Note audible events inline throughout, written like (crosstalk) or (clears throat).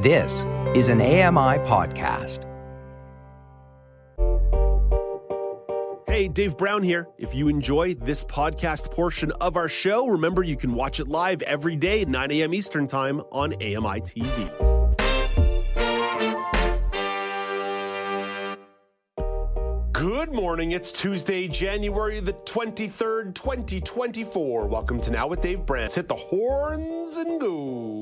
This is an AMI podcast. Hey, Dave Brown here. If you enjoy this podcast portion of our show, remember you can watch it live every day at 9 a.m. Eastern Time on AMI TV. Good morning. It's Tuesday, January the 23rd, 2024. Welcome to Now with Dave Brown. Hit the horns and go.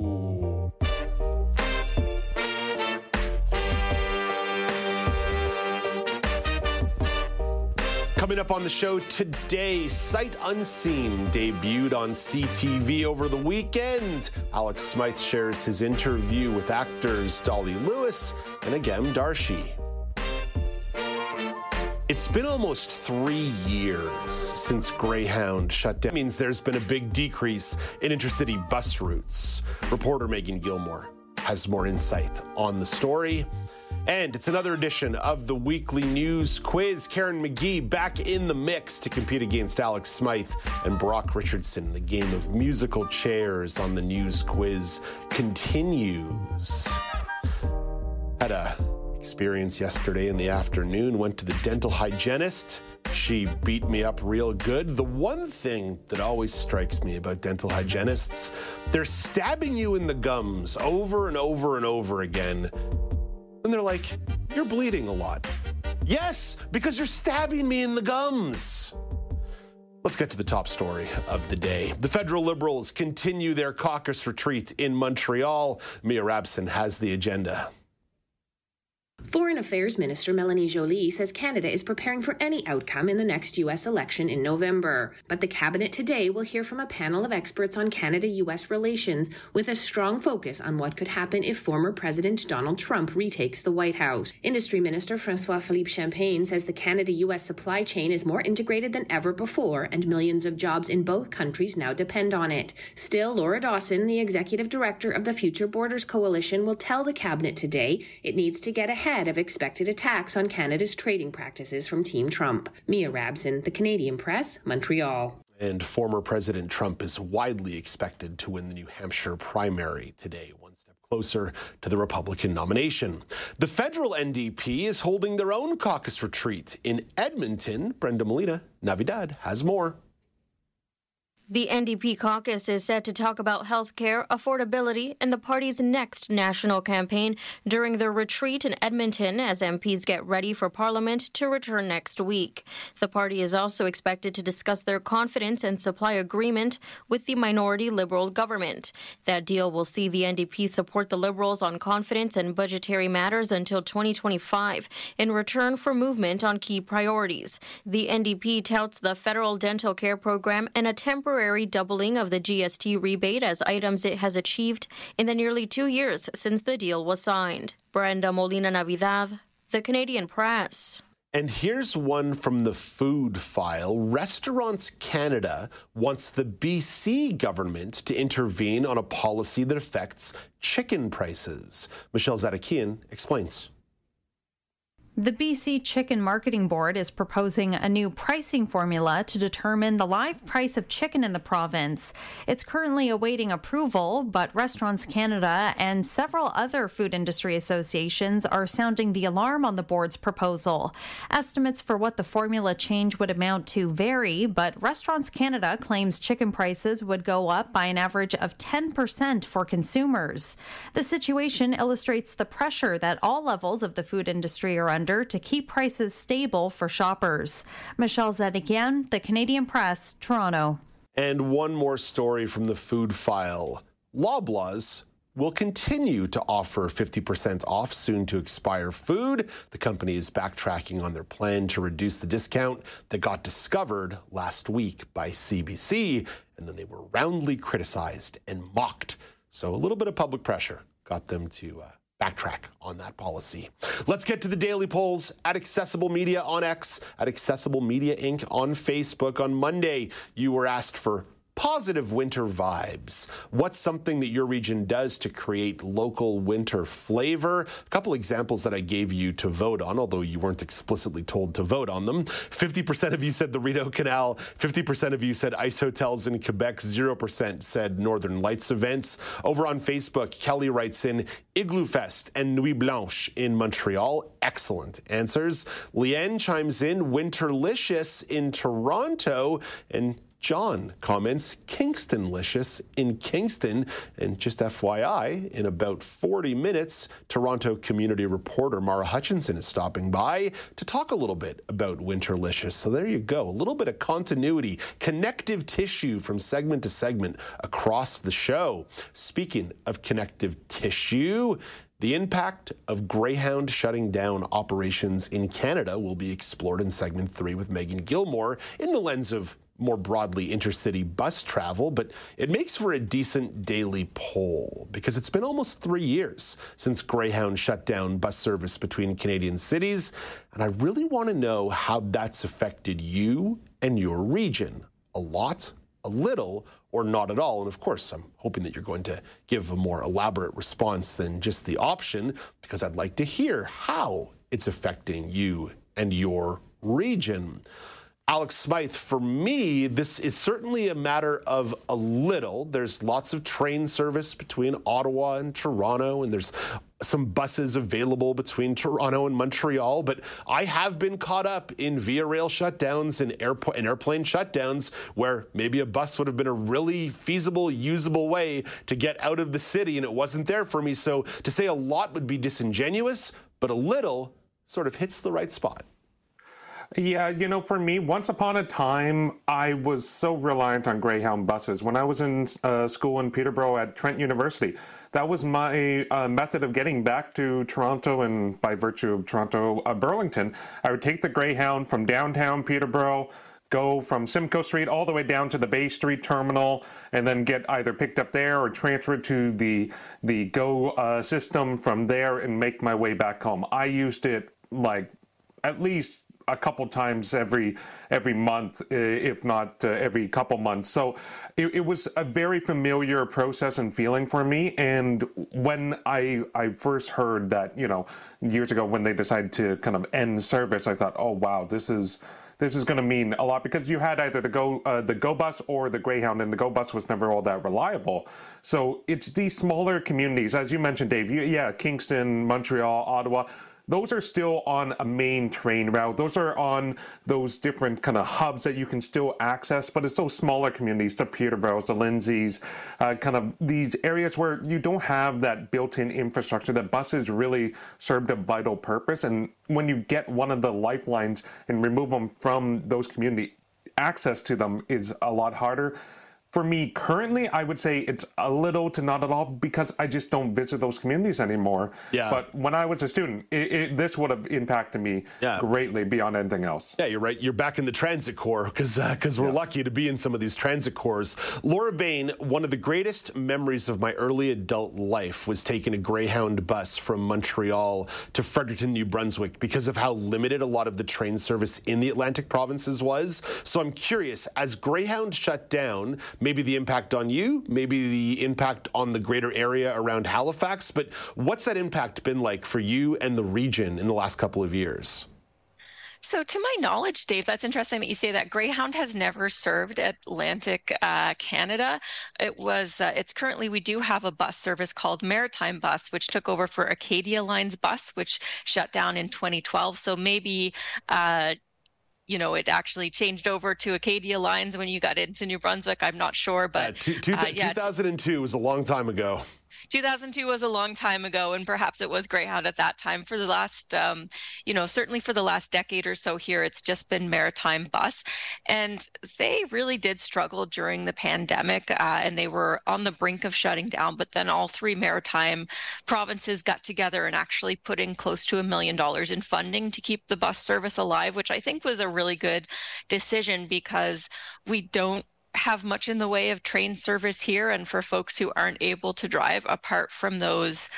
Coming up on the show today, Sight Unseen debuted on CTV over the weekend. Alex Smyth shares his interview with actors Dolly Lewis and Agam Darshi. It's been almost three years since Greyhound shut down. It means there's been a big decrease in intercity bus routes. Reporter Meagan Gillmore has more insight on the story. And it's another edition of the weekly news quiz. Karen McGee back in the mix to compete against Alex Smyth and Brock Richardson. The game of musical chairs on the news quiz continues. Had a experience yesterday in the afternoon. Went to the dental hygienist. She beat me up real good. The one thing that always strikes me about dental hygienists, they're stabbing you in the gums over and over and over again. And they're like, You're bleeding a lot. Yes, because you're stabbing me in the gums. Let's get to the top story of the day. The federal Liberals continue their caucus retreat in Montreal. Mia Rabson has the agenda. Foreign Affairs Minister Melanie Joly says Canada is preparing for any outcome in the next U.S. election in November. But the cabinet today will hear from a panel of experts on Canada U.S. relations with a strong focus on what could happen if former President Donald Trump retakes the White House. Industry Minister Francois Philippe Champagne says the Canada U.S. supply chain is more integrated than ever before, and millions of jobs in both countries now depend on it. Still, Laura Dawson, the executive director of the Future Borders Coalition, will tell the cabinet today it needs to get ahead of expected attacks on Canada's trading practices from Team Trump. Mia Rabson, The Canadian Press, Montreal. And former President Trump is widely expected to win the New Hampshire primary today, one step closer to the Republican nomination. The federal NDP is holding their own caucus retreat in Edmonton. Brenda Molina, Navidad, has more. The NDP caucus is set to talk about health care, affordability, and the party's next national campaign during their retreat in Edmonton as MPs get ready for Parliament to return next week. The party is also expected to discuss their confidence and supply agreement with the minority Liberal government. That deal will see the NDP support the Liberals on confidence and budgetary matters until 2025 in return for movement on key priorities. The NDP touts the federal dental care program and a temporary temporary doubling of the GST rebate as items it has achieved in the nearly two years since the deal was signed. Brenda Molina Navidad, The Canadian Press. And here's one from the food file. Restaurants Canada wants the BC government to intervene on a policy that affects chicken prices. Michelle Zadikian explains. The BC Chicken Marketing Board is proposing a new pricing formula to determine the live price of chicken in the province. It's currently awaiting approval, but Restaurants Canada and several other food industry associations are sounding the alarm on the board's proposal. Estimates for what the formula change would amount to vary, but Restaurants Canada claims chicken prices would go up by an average of 10% for consumers. The situation illustrates the pressure that all levels of the food industry are under to keep prices stable for shoppers. Michelle Zadikian, The Canadian Press, Toronto. And one more story from the food file. Loblaws will continue to offer 50% off soon to expire food. The company is backtracking on their plan to reduce the discount that got discovered last week by CBC, and then they were roundly criticized and mocked. So a little bit of public pressure got them to uh, backtrack on that policy. Let's get to the daily polls at Accessible Media on X, at Accessible Media Inc. on Facebook. On Monday, you were asked for positive winter vibes. What's something that your region does to create local winter flavor? A couple examples that I gave you to vote on, although you weren't explicitly told to vote on them. 50% of you said the Rideau Canal, 50% of you said ice hotels in Quebec, 0% said Northern Lights events. Over on Facebook, Kelly writes in Igloo Fest and Nuit Blanche in Montreal. Excellent answers. Leanne chimes in Winterlicious in Toronto. And John comments Kingstonlicious in Kingston. And just FYI, in about 40 minutes, Toronto community reporter Mara Hutchinson is stopping by to talk a little bit about Winterlicious. So there you go, a little bit of continuity, connective tissue from segment to segment across the show. Speaking of connective tissue, the impact of Greyhound shutting down operations in Canada will be explored in segment three with Meagan Gillmore in the lens of more broadly intercity bus travel, but it makes for a decent daily poll because it's been almost three years since Greyhound shut down bus service between Canadian cities. And I really want to know how that's affected you and your region. A lot, a little, or not at all. And of course, I'm hoping that you're going to give a more elaborate response than just the option because I'd like to hear how it's affecting you and your region. Alex Smyth, for me, this is certainly a matter of a little. There's lots of train service between Ottawa and Toronto, and there's some buses available between Toronto and Montreal, but I have been caught up in via rail shutdowns and, airpo- and airplane shutdowns where maybe a bus would have been a really feasible, usable way to get out of the city, and it wasn't there for me. So to say a lot would be disingenuous, but a little sort of hits the right spot. Yeah, you know, for me, once upon a time, I was so reliant on Greyhound buses. When I was in uh, school in Peterborough at Trent University, that was my uh, method of getting back to Toronto and by virtue of Toronto, uh, Burlington. I would take the Greyhound from downtown Peterborough go from Simcoe Street all the way down to the Bay Street terminal, and then get either picked up there or transferred to the the Go uh, system from there, and make my way back home. I used it like at least a couple times every every month, if not uh, every couple months. So it, it, was a very familiar process and feeling for me. And when I I first heard that, you know, years ago when they decided to kind of end service, I thought, oh wow, this is this is going to mean a lot because you had either the go uh, the go bus or the greyhound and the go bus was never all that reliable so it's these smaller communities as you mentioned dave you, yeah kingston montreal ottawa those are still on a main train route. Those are on those different kind of hubs that you can still access, but it's those smaller communities, the Peterboroughs, the Lindsays, uh, kind of these areas where you don't have that built-in infrastructure that buses really served a vital purpose. And when you get one of the lifelines and remove them from those community, access to them is a lot harder for me currently, I would say it's a little to not at all because I just don't visit those communities anymore. Yeah. But when I was a student, it, it, this would have impacted me yeah. greatly beyond anything else. Yeah, you're right. You're back in the transit core because because uh, we're yeah. lucky to be in some of these transit cores. Laura Bain, one of the greatest memories of my early adult life was taking a Greyhound bus from Montreal to Fredericton, New Brunswick, because of how limited a lot of the train service in the Atlantic provinces was. So I'm curious, as Greyhound shut down maybe the impact on you, maybe the impact on the greater area around Halifax. But what's that impact been like for you and the region in the last couple of years? So, to my knowledge, Dave, that's interesting that you say that Greyhound has never served Atlantic uh, Canada. It was, uh, it's currently, we do have a bus service called Maritime Bus, which took over for Acadia Lines Bus, which shut down in 2012. So, maybe uh, you know, it actually changed over to Acadia lines when you got into New Brunswick. I'm not sure, but uh, two, two, uh, yeah, 2002 was a long time ago. 2002 was a long time ago, and perhaps it was Greyhound at that time. For the last, um, you know, certainly for the last decade or so here, it's just been Maritime Bus. And they really did struggle during the pandemic, uh, and they were on the brink of shutting down. But then all three maritime provinces got together and actually put in close to a million dollars in funding to keep the bus service alive, which I think was a really good decision because we don't have much in the way of train service here and for folks who aren't able to drive apart from those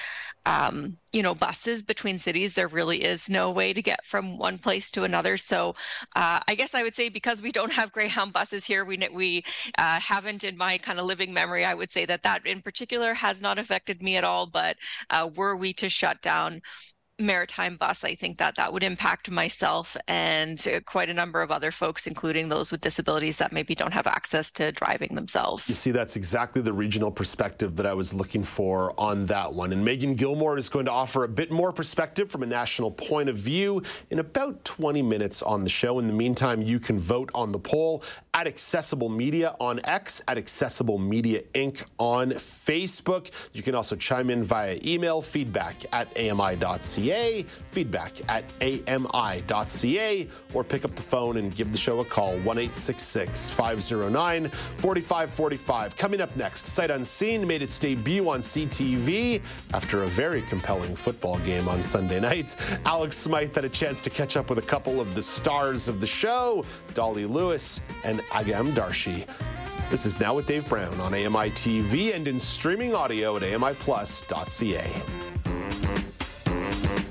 um, you know buses between cities there really is no way to get from one place to another. So uh, i guess i would say because we don't have greyhound buses here we we uh, haven't in my kind of living memory i would say that that in particular has not affected me at all but uh, were we to shut down maritime bus, I think that that would impact myself and uh, quite a number of other folks, including those with disabilities that maybe don't have access to driving themselves. You see, that's exactly the regional perspective that I was looking for on that one. And Meagan Gillmore is going to offer a bit more perspective from a national point of view in about 20 minutes on the show. In the meantime, you can vote on the poll at Accessible Media on X, at Accessible Media Inc. on Facebook. You can also chime in via email, feedback at ami.ca, feedback at ami.ca, or pick up the phone and give the show a call, 1 509 4545. Coming up next, Sight Unseen made its debut on CTV after a very compelling football game on Sunday night. Alex Smyth had a chance to catch up with a couple of the stars of the show, Dolly Lewis and Agam Darshi. This is Now with Dave Brown on AMI TV and in streaming audio at AMIplus.ca. Thank you.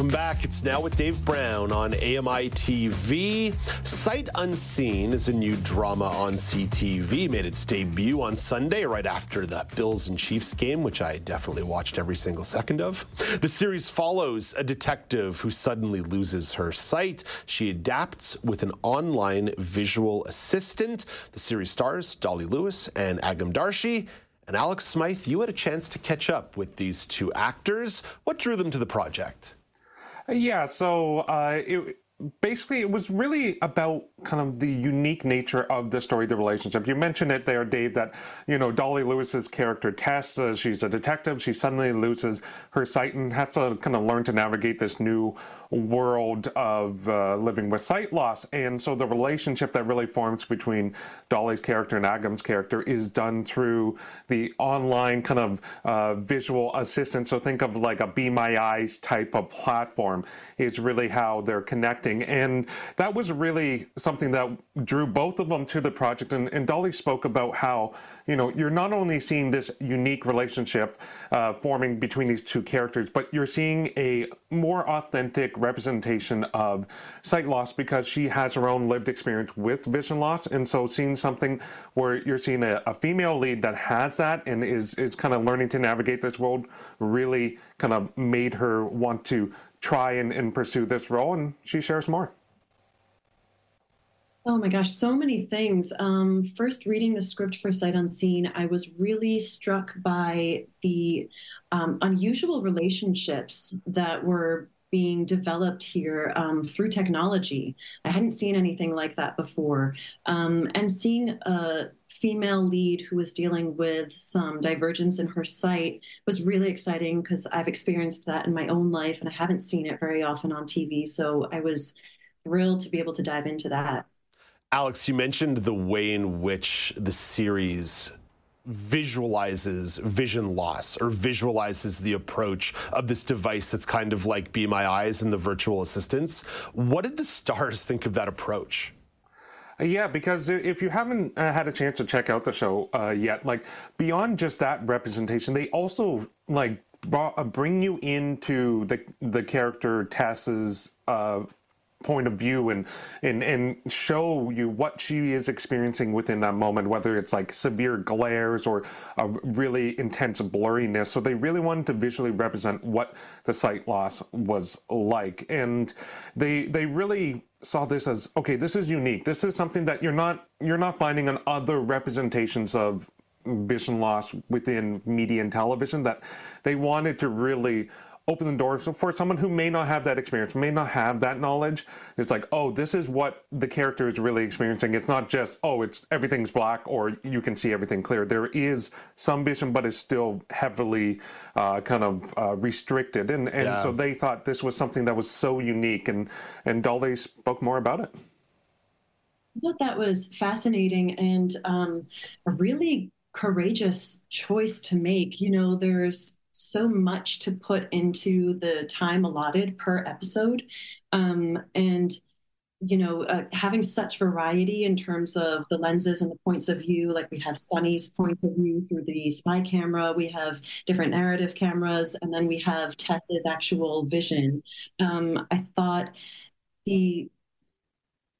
Welcome back. It's now with Dave Brown on AMI TV. Sight Unseen is a new drama on CTV. Made its debut on Sunday, right after the Bills and Chiefs game, which I definitely watched every single second of. The series follows a detective who suddenly loses her sight. She adapts with an online visual assistant. The series stars Dolly Lewis and Agam Darshi. And Alex Smyth, you had a chance to catch up with these two actors. What drew them to the project? Yeah, so uh, it, basically it was really about kind of the unique nature of the story, the relationship. You mentioned it there, Dave, that, you know, Dolly Lewis's character, Tess, uh, she's a detective. She suddenly loses her sight and has to kind of learn to navigate this new world of uh, living with sight loss. And so the relationship that really forms between Dolly's character and Agam's character is done through the online kind of uh, visual assistance. So think of like a Be My Eyes type of platform is really how they're connecting. And that was really something something that drew both of them to the project. And, and Dolly spoke about how, you know, you're not only seeing this unique relationship uh, forming between these two characters, but you're seeing a more authentic representation of sight loss because she has her own lived experience with vision loss. And so seeing something where you're seeing a, a female lead that has that and is, is kind of learning to navigate this world really kind of made her want to try and, and pursue this role. And she shares more. Oh my gosh, so many things. Um, first, reading the script for Sight Unseen, I was really struck by the um, unusual relationships that were being developed here um, through technology. I hadn't seen anything like that before. Um, and seeing a female lead who was dealing with some divergence in her sight was really exciting because I've experienced that in my own life and I haven't seen it very often on TV. So I was thrilled to be able to dive into that. Alex, you mentioned the way in which the series visualizes vision loss or visualizes the approach of this device that's kind of like Be My Eyes and the virtual assistants. What did the stars (laughs) think of that approach? Uh, yeah, because if you haven't uh, had a chance to check out the show uh, yet, like beyond just that representation, they also like brought, uh, bring you into the the character Tess's uh, point of view and and and show you what she is experiencing within that moment whether it's like severe glares or a really intense blurriness. So they really wanted to visually represent what the sight loss was like. And they they really saw this as okay this is unique. This is something that you're not you're not finding on other representations of vision loss within media and television that they wanted to really open the doors for someone who may not have that experience, may not have that knowledge. It's like, oh, this is what the character is really experiencing. It's not just, oh, it's everything's black or you can see everything clear. There is some vision, but it's still heavily uh, kind of uh, restricted. And and yeah. so they thought this was something that was so unique, and and Dolly spoke more about it. I thought that was fascinating and um, a really courageous choice to make. You know, there's so much to put into the time allotted per episode. Um, and you know, uh, having such variety in terms of the lenses and the points of view, like we have Sunny's point of view through the spy camera, we have different narrative cameras, and then we have Tess's actual vision. Um, I thought the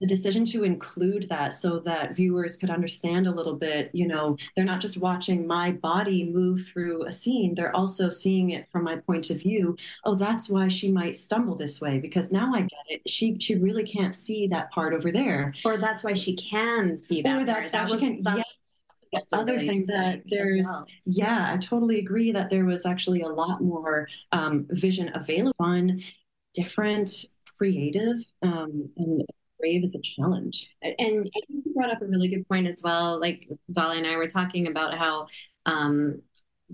the decision to include that so that viewers could understand a little bit you know they're not just watching my body move through a scene they're also seeing it from my point of view. Oh that's why she might stumble this way because now i get it. She she really can't see that part over there. Or that's why she can see that or that's why she can yeah. that's other really thing that there's well. yeah i totally agree that there was actually a lot more um, vision available. On different creative um, and brave is a challenge. And I think you brought up a really good point as well. Like Dolly and I were talking about how, um,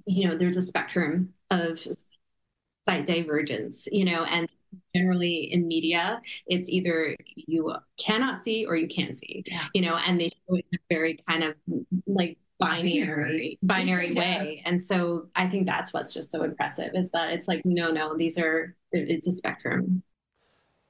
you know, there's a spectrum of sight divergence, you know, and generally in media, it's either you cannot see or you can see, yeah. you know, and they do it in a very kind of like binary binary yeah. way and so i think that's what's just so impressive is that it's like no no these are it's a spectrum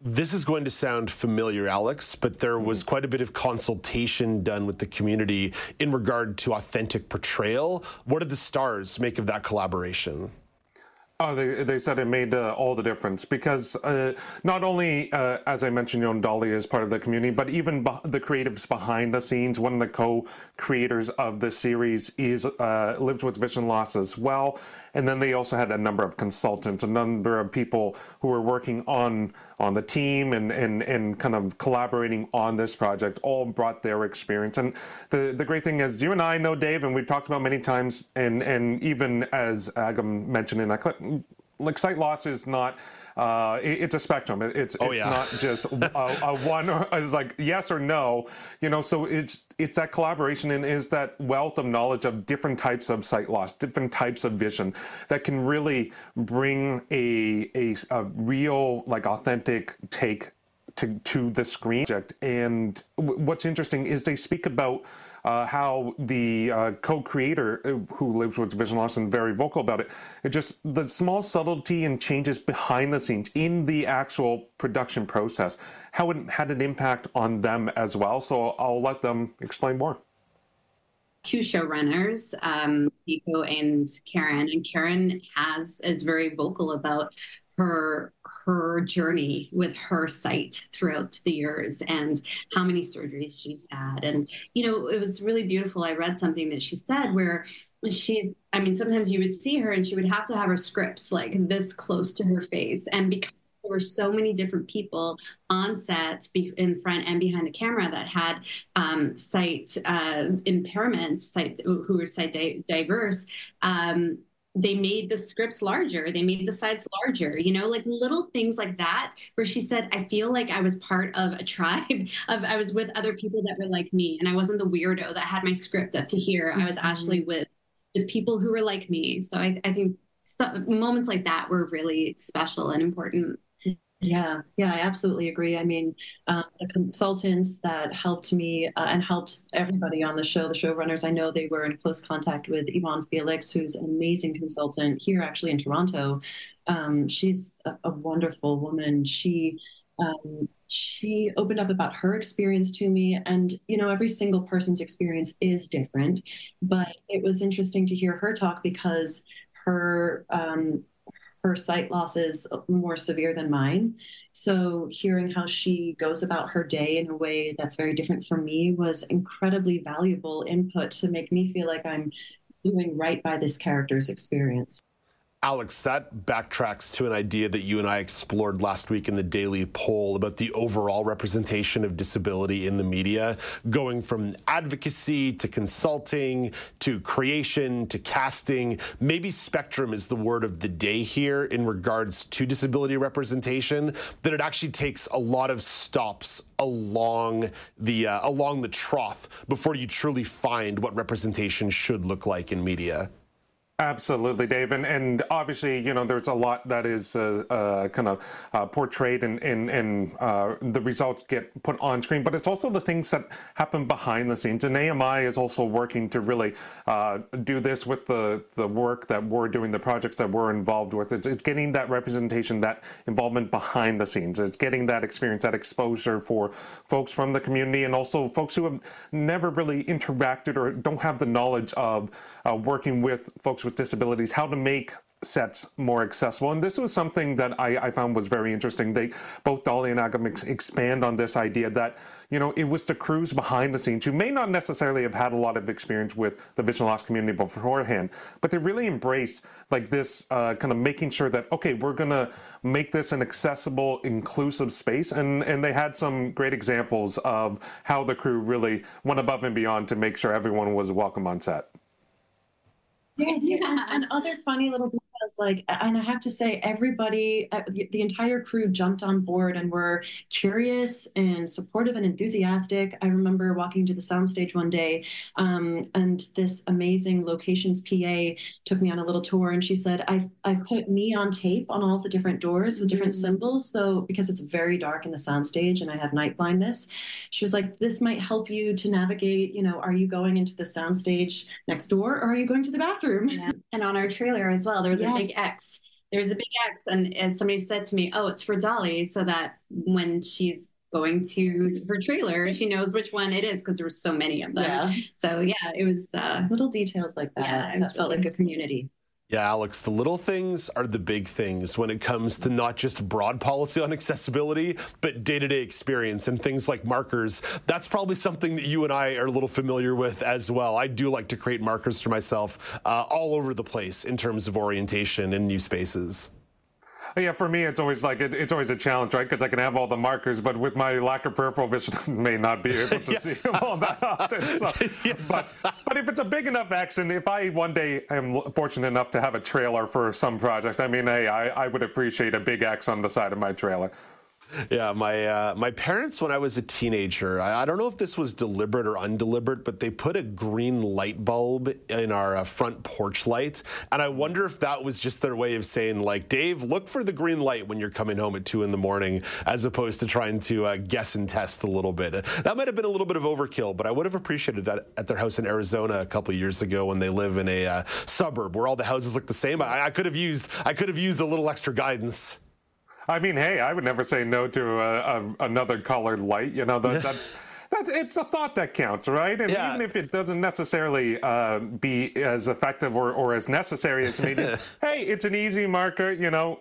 this is going to sound familiar, Alex, but there was mm-hmm. quite a bit of consultation done with the community in regard to authentic portrayal. What did the stars make of that collaboration? Oh, they, they said it made uh, all the difference because uh, not only, uh, as I mentioned, you know, Dolly is part of the community, but even the creatives behind the scenes. One of the co-creators of the series is uh, lives with vision loss as well, and then they also had a number of consultants, a number of people who were working on on the team and and and kind of collaborating on this project. All brought their experience, and the the great thing is, you and I know Dave, and we've talked about many times, and and even as Agam mentioned in that clip like sight loss is not uh, it, it's a spectrum. It, it's oh, it's yeah. not just (laughs) a, a one or it's like yes or no. You know, so it's it's that collaboration and is that wealth of knowledge of different types of sight loss, different types of vision that can really bring a a, a real like authentic take to to the screen. And what's interesting is they speak about uh, how the uh, co-creator uh, who lives with vision loss and very vocal about it, it just the small subtlety and changes behind the scenes in the actual production process, how it had an impact on them as well. So I'll let them explain more. Two showrunners, um, Nico and Karen, and Karen has is very vocal about her her journey with her sight throughout the years and how many surgeries she's had and you know it was really beautiful i read something that she said where she i mean sometimes you would see her and she would have to have her scripts like this close to her face and because there were so many different people on set in front and behind the camera that had um, sight uh, impairments, sight who were sight di- diverse. Um, they made the scripts larger they made the sides larger you know like little things like that where she said i feel like i was part of a tribe (laughs) of i was with other people that were like me and i wasn't the weirdo that had my script up to here. I was actually mm-hmm. with with people who were like me. So i, I think stuff, moments like that were really special and important yeah, yeah, I absolutely agree. I mean, um, the consultants that helped me uh, and helped everybody on the show, the showrunners, I know they were in close contact with Yvonne Felix, who's an amazing consultant here actually in Toronto. Um, she's a, a, wonderful woman. She um, she opened up about her experience to me, and you know, every single person's experience is different. But it was interesting to hear her talk because her um, her sight loss is more severe than mine. So hearing how she goes about her day in a way that's very different from me was incredibly valuable input to make me feel like I'm doing right by this character's experience. Alex, that backtracks to an idea that you and I explored last week in the daily poll about the overall representation of disability in the media, going from advocacy to consulting to creation to casting. Maybe spectrum is the word of the day here in regards to disability representation, that it actually takes a lot of stops along the uh, along the trough before you truly find what representation should look like in media. Absolutely, Dave, and and obviously, you know, there's a lot that is uh, uh, kind of uh, portrayed, and and and uh, the results get put on screen. But it's also the things that happen behind the scenes. And AMI is also working to really uh, do this with the the work that we're doing, the projects that we're involved with. It's, it's getting that representation, that involvement behind the scenes. It's getting that experience, that exposure for folks from the community, and also folks who have never really interacted or don't have the knowledge of uh, working with folks with disabilities, how to make sets more accessible. And this was something that I, I, found was very interesting. They both Dolly and Agam ex- expand on this idea that, you know, it was the crews behind the scenes who may not necessarily have had a lot of experience with the vision loss community beforehand, but they really embraced like this uh, kind of making sure that, okay, we're to make this an accessible, inclusive space. And, and they had some great examples of how the crew really went above and beyond to make sure everyone was welcome on set. (laughs) Yeah, and other funny little like, and I have to say, everybody, uh, the entire crew jumped on board and were curious and supportive and enthusiastic. I remember walking to the soundstage one day, um, and this amazing locations PA took me on a little tour, and she said, "I I put neon tape on all the different doors with different mm-hmm. symbols, so because it's very dark in the soundstage and I have night blindness, she was like, this might help you to navigate. You know, are you going into the soundstage next door, or are you going to the bathroom?" Yeah. And on our trailer as well, there was yes. a big X. There's a big X, and, and somebody said to me, "Oh, it's for Dolly," so that when she's going to her trailer, she knows which one it is because there were so many of them. Yeah. So yeah, it was uh, little details like that. Yeah, it felt really, like a community. Yeah, Alex, the little things are the big things when it comes to not just broad policy on (laughs) accessibility, but day to day experience and things like markers. That's probably something that you and I are a little familiar with as well. I do like to create markers for myself uh, all over the place in terms of orientation in new spaces. Yeah, for me, it's always like it, it's always a challenge, right? Because I can have all the markers, but with my lack of peripheral vision, (laughs) I may not be able to yeah. see them all that often. (laughs) So, yeah. But but if it's a big enough X, and if I one day am fortunate enough to have a trailer for some project, I mean, hey, I, I would appreciate a big X on the side of my trailer. Yeah, my uh, my parents, when I was a teenager, I, I, don't know if this was deliberate or undeliberate, but they put a green light bulb in our uh, front porch light, and I wonder if that was just their way of saying, like, Dave, look for the green light when you're coming home at two in the morning, as opposed to trying to uh, guess and test a little bit. That might have been a little bit of overkill, but I would have appreciated that at their house in Arizona a couple years ago when they live in a uh, suburb where all the houses look the same. I, I could have used I could have used a little extra guidance. I mean, hey, I would never say no to a, a, another colored light. You know, that, that's. (laughs) That's, it's a thought that counts, right? And yeah. even if it doesn't necessarily uh, be as effective or, or as necessary as maybe, (laughs) hey, it's an easy marker, you know,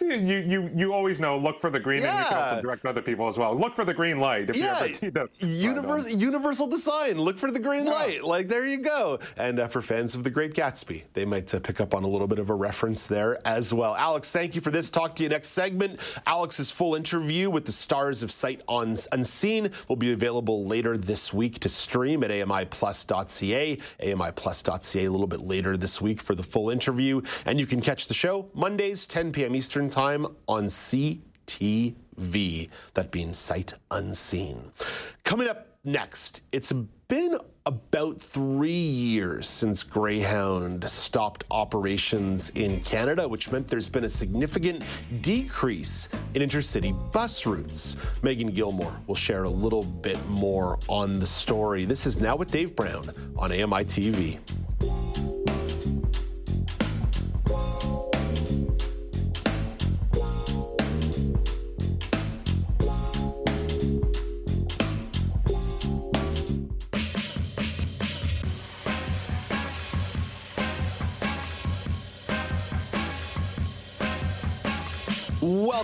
you you you always know look for the green yeah. and you can also direct other people as well. Look for the green light if yeah. you ever (laughs) universal universal design. Look for the green yeah. light. Like there you go. And uh, for fans of the great gatsby they might uh, pick up on a little bit of a reference there as well. Alex thank you for this. Talk to you next segment. Alex's full interview with the stars of sight on unseen will be available later this week to stream at amiplus.ca amiplus.ca a little bit later this week for the full interview. And you can catch the show mondays 10 p.m eastern Time on CTV, that being Sight Unseen. Coming up next, it's been about three years since Greyhound stopped operations in Canada, which meant there's been a significant decrease in intercity bus routes. Meagan Gillmore will share a little bit more on the story. This is Now with Dave Brown on AMI TV.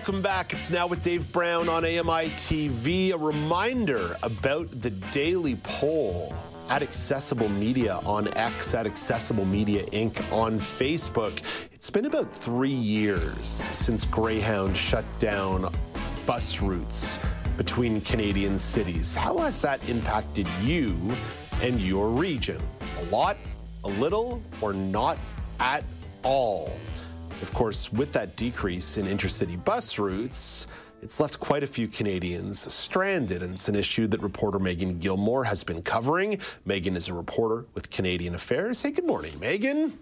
Welcome back. It's now with Dave Brown on AMI TV. A reminder about the daily poll at Accessible Media on X, at Accessible Media Inc. on Facebook. It's been about three years since Greyhound shut down bus routes between Canadian cities. How has that impacted you and your region? A lot, a little, or not at all? Of course, with that decrease in intercity bus routes, it's left quite a few Canadians stranded, and it's an issue that reporter Meagan Gillmore has been covering. Meagan is a reporter with Canadian Affairs. Hey, good morning, Meagan.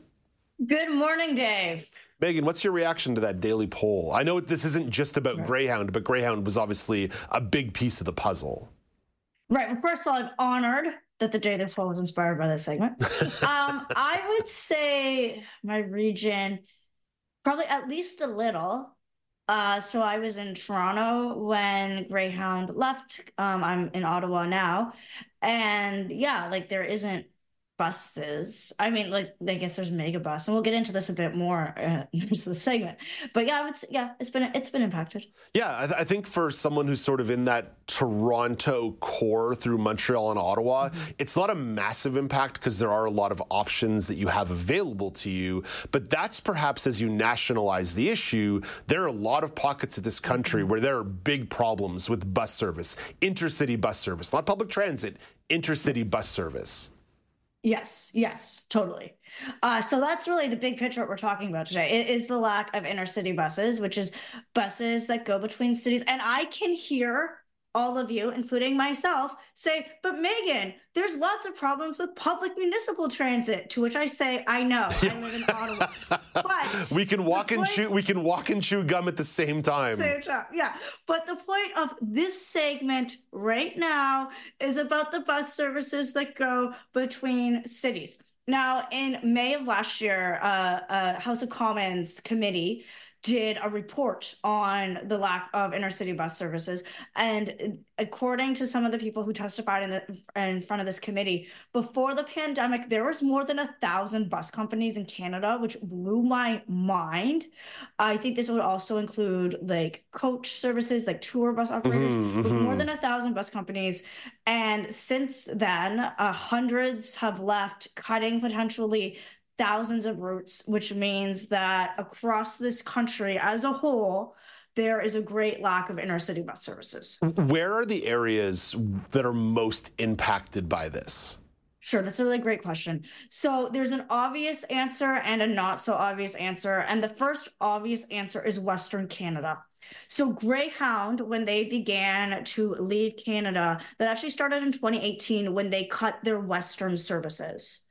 Good morning, Dave. Meagan, what's your reaction to that daily poll? I know this isn't just about right. Greyhound, but Greyhound was obviously a big piece of the puzzle. Right. Well, first of all, I'm honored that the daily poll was inspired by this segment. (laughs) um, I would say my region, probably at least a little. Uh, so I was in Toronto when Greyhound left. Um, I'm in Ottawa now, and yeah, like there isn't buses. I mean, like I guess there's Megabus, and we'll get into this a bit more uh, (laughs) in the segment. But yeah, it's yeah, it's been it's been impacted. Yeah, I, th- I, think for someone who's sort of in that Toronto core through Montreal and Ottawa, mm-hmm. it's not a massive impact because there are a lot of options that you have available to you. But that's perhaps as you nationalize the issue, there are a lot of pockets of this country mm-hmm. where there are big problems with bus service, intercity bus service, not public transit, intercity bus service. Yes, yes, totally. Uh, so that's really the big picture what we're talking about today. It is the lack of inner city buses, which is buses that go between cities. And I can hear all of you, including myself, say, but Meagan, there's lots of problems with public municipal transit. To which I say, I know. I live in (laughs) Ottawa. But we can walk and point, chew we can walk and chew gum at the same time. Same time. Yeah. But the point of this segment right now is about the bus services that go between cities. Now, in May of last year, uh, uh, House of Commons committee did a report on the lack of inner city bus services. And according to some of the people who testified in, the, in front of this committee, before the pandemic, there was more than a thousand bus companies in Canada, which blew my mind. I think this would also include like coach services, like tour bus operators, mm-hmm, mm-hmm. more than a thousand bus companies. And since then, uh, hundreds have left, cutting potentially thousands of routes, which means that across this country as a whole, there is a great lack of inner city bus services. Where are the areas that are most impacted by this? Sure, that's a really great question. So there's an obvious answer and a not so obvious answer. And the first obvious answer is Western Canada. So Greyhound, when they began to leave Canada, that actually started in 2018 when they cut their Western services.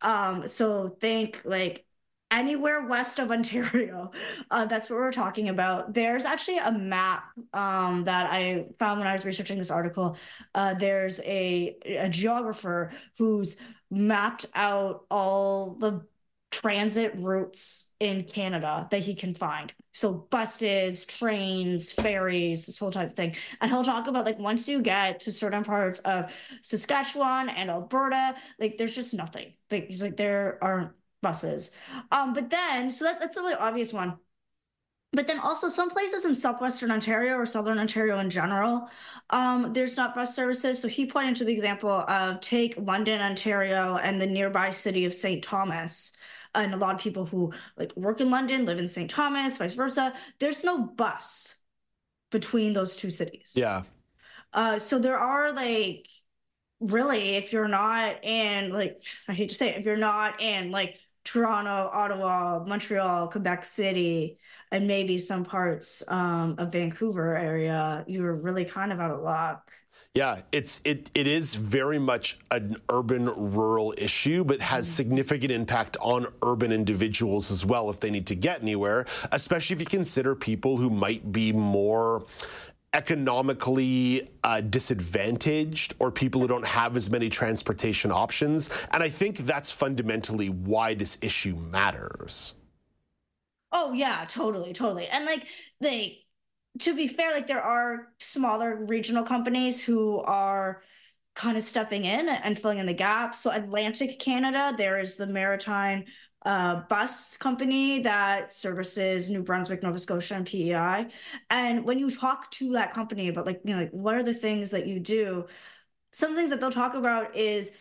Um, so think like anywhere west of Ontario. Uh, that's what we're talking about. There's actually a map um, that I found when I was researching this article. Uh, there's a, a geographer who's mapped out all the transit routes in Canada that he can find. So buses, trains, ferries, this whole type of thing. And he'll talk about like once you get to certain parts of Saskatchewan and Alberta, like there's just nothing. Like he's like there aren't buses. Um, but then so that, that's a really obvious one. But then also some places in southwestern Ontario or southern Ontario in general, um, there's not bus services. So he pointed to the example of take London, Ontario, and the nearby city of St. Thomas and a lot of people who like work in London live in St. Thomas, vice versa. There's no bus between those two cities. Yeah. Uh, so there are like really, if you're not in like I hate to say it, if you're not in like Toronto, Ottawa, Montreal, Quebec City, and maybe some parts um, of Vancouver area, you're really kind of out of luck. Yeah, it's it it is very much an urban rural issue, but has mm-hmm. significant impact on urban individuals as well if they need to get anywhere, especially if you consider people who might be more economically uh, disadvantaged or people who don't have as many transportation options. And I think that's fundamentally why this issue matters. Oh yeah, totally, totally. And like they to be fair, like there are smaller regional companies who are kind of stepping in and filling in the gap. So Atlantic Canada, there is the Maritime uh, bus company that services New Brunswick, Nova Scotia, and PEI. And when you talk to that company about like, you know, like what are the things that you do, some things that they'll talk about is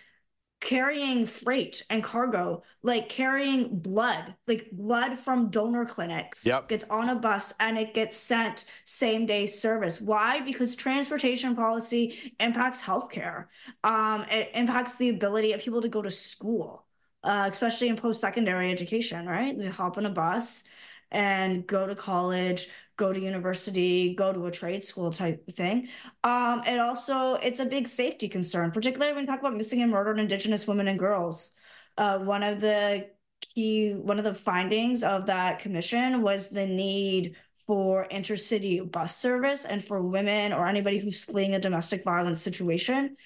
carrying freight and cargo, like carrying blood, like blood from donor clinics, yep. gets on a bus and it gets sent same day service. Why? Because transportation policy impacts healthcare. Um, it impacts the ability of people to go to school, uh, especially in post secondary education, right? They hop on a bus and go to college go to university, go to a trade school type thing. Um, also, it's a big safety concern, particularly when we talk about missing and murdered Indigenous women and girls. Uh, one of the key one of the findings of that commission was the need for intercity bus service and for women or anybody who's fleeing a domestic violence situation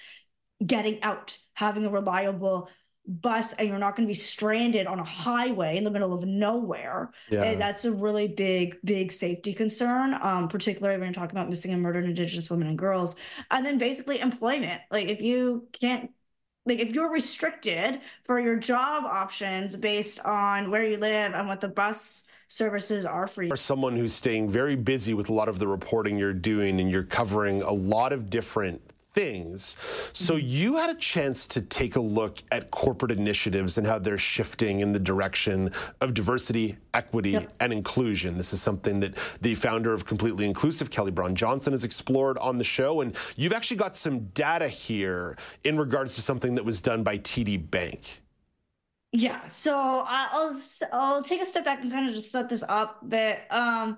getting out having a reliable bus and you're not going to be stranded on a highway in the middle of nowhere yeah. And that's a really big big safety concern um, particularly when you're talking about missing and murdered indigenous women and girls and then basically employment like if you can't like if you're restricted for your job options based on where you live and what the bus services are for you. For someone who's staying very busy with a lot of the reporting you're doing and you're covering a lot of different things. So mm-hmm. you had a chance to take a look at corporate initiatives and how they're shifting in the direction of diversity, equity, yep. and inclusion. This is something that the founder of Completely Inclusive, Kelly Brown Johnson, has explored on the show. And you've actually got some data here in regards to something that was done by TD Bank. Yeah, so I'll I'll take a step back and kind of just set this up. But um,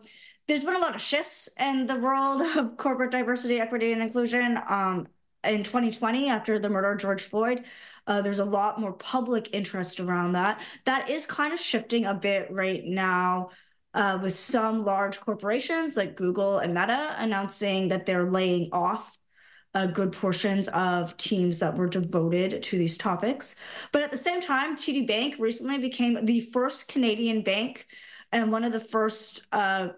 there's been a lot of shifts in the world of corporate diversity, equity, and inclusion. Um, in 2020, after the murder of George Floyd, uh, there's a lot more public interest around that. That is kind of shifting a bit right now. Uh, with some large corporations like Google and Meta announcing that they're laying off uh, good portions of teams that were devoted to these topics. But at the same time, TD Bank recently became the first Canadian bank and one of the first uh,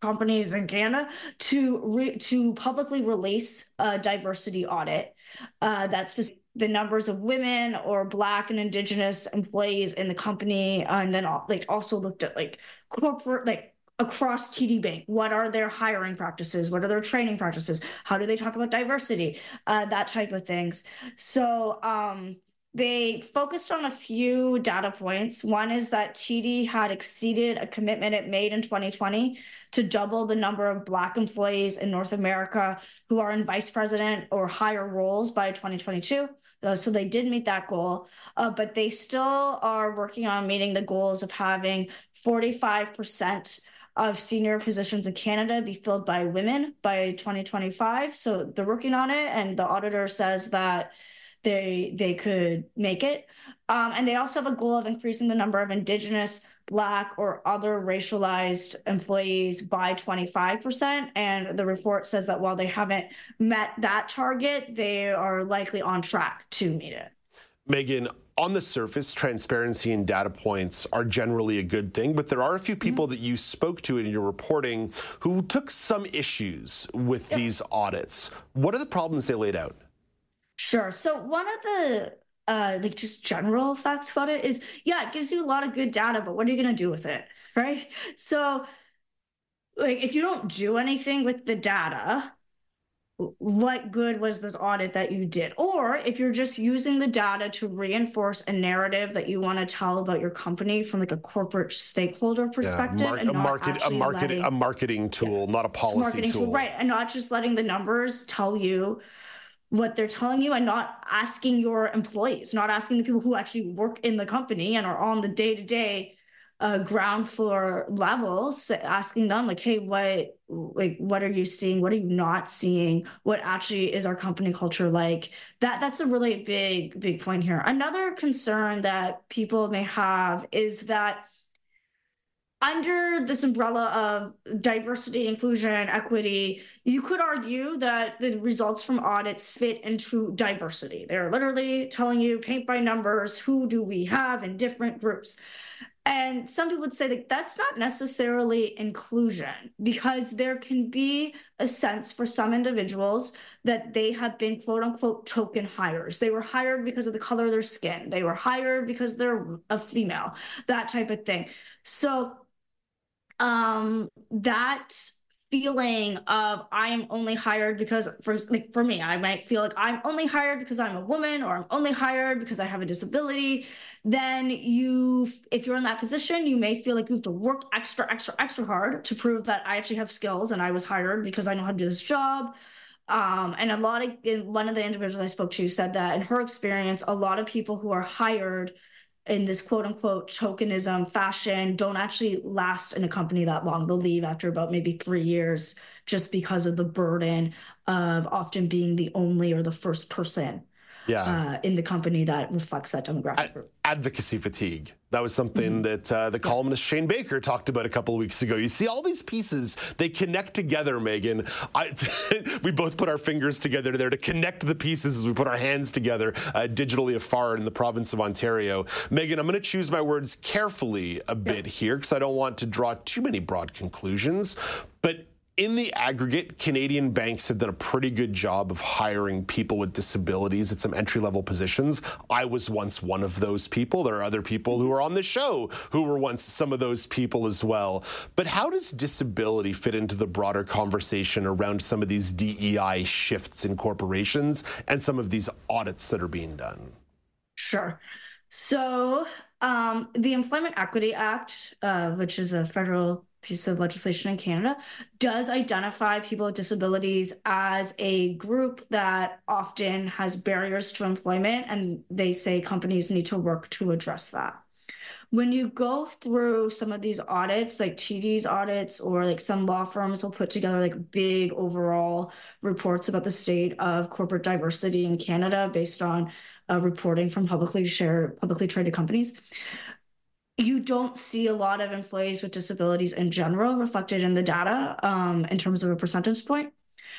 companies in Canada to re- to publicly release a diversity audit uh, that's the numbers of women or Black and Indigenous employees in the company, uh, and then like also looked at like corporate like across TD Bank. What are their hiring practices? What are their training practices? How do they talk about diversity? Uh, that type of things. So um, they focused on a few data points. One is that TD had exceeded a commitment it made in 2020 to double the number of Black employees in North America who are in vice president or higher roles by 2022. Uh, so they did meet that goal, uh, but they still are working on meeting the goals of having 45% of senior positions in Canada be filled by women by 2025. So they're working on it, and the auditor says that they they could make it. Um, and they also have a goal of increasing the number of Indigenous, Black, or other racialized employees by 25%. And the report says that while they haven't met that target, they are likely on track to meet it. Meagan, on the surface, transparency and data points are generally a good thing, but there are a few mm-hmm. people mm-hmm. that you spoke to in your reporting who took some issues with yep. these audits. What are the problems they laid out? Sure. So one of the uh, like just general facts about it is, yeah, it gives you a lot of good data, but what are you going to do with it, right? So, like, if you don't do anything with the data, what good was this audit that you did? Or if you're just using the data to reinforce a narrative that you want to tell about your company from like a corporate stakeholder perspective, yeah, mar- and a market, a market, letting, a marketing tool, yeah, not a policy marketing tool. tool, right? And not just letting the numbers tell you what they're telling you and not asking your employees, not asking the people who actually work in the company and are on the day to day ground floor levels, asking them like, "Hey, what like what are you seeing? What are you not seeing? What actually is our company culture like?" That that's a really big big point here. Another concern that people may have is that under this umbrella of diversity, inclusion, equity, you could argue that the results from audits fit into diversity. They're literally telling you paint by numbers, who do we have in different groups? And some people would say that that's not necessarily inclusion because there can be a sense for some individuals that they have been quote unquote token hires. They were hired because of the color of their skin, they were hired because they're a female, that type of thing. So um that feeling of I am only hired because for like for me, I might feel like I'm only hired because I'm a woman or I'm only hired because I have a disability, then you if you're in that position, you may feel like you have to work extra, extra, extra hard to prove that I actually have skills and I was hired because I know how to do this job. Um, and a lot of one of the individuals I spoke to said that in her experience, a lot of people who are hired in this quote unquote tokenism fashion don't actually last in a company that long. They'll leave after about maybe three years just because of the burden of often being the only or the first person yeah. Uh, in the company that reflects that demographic. advocacy fatigue. That was something mm-hmm. that uh, the columnist Shane Baker talked about a couple of weeks ago. You see all these pieces, they connect together, Meagan. I, (laughs) we both put our fingers together there to connect the pieces as we put our hands together uh, digitally afar in the province of Ontario. Meagan, I'm going to choose my words carefully a bit here because I don't want to draw too many broad conclusions. But in the aggregate, Canadian banks have done a pretty good job of hiring people with disabilities at some entry level positions. I was once one of those people. There are other people who are on the show who were once some of those people as well. But how does disability fit into the broader conversation around some of these DEI shifts in corporations and some of these audits that are being done? Sure. So, um, the Employment Equity Act, uh, which is a federal piece of legislation in Canada does identify people with disabilities as a group that often has barriers to employment, and they say companies need to work to address that. When you go through some of these audits, like TD's audits, or like some law firms will put together like big overall reports about the state of corporate diversity in Canada based on uh, reporting from publicly shared, publicly traded companies you don't see a lot of employees with disabilities in general reflected in the data um, in terms of a percentage point.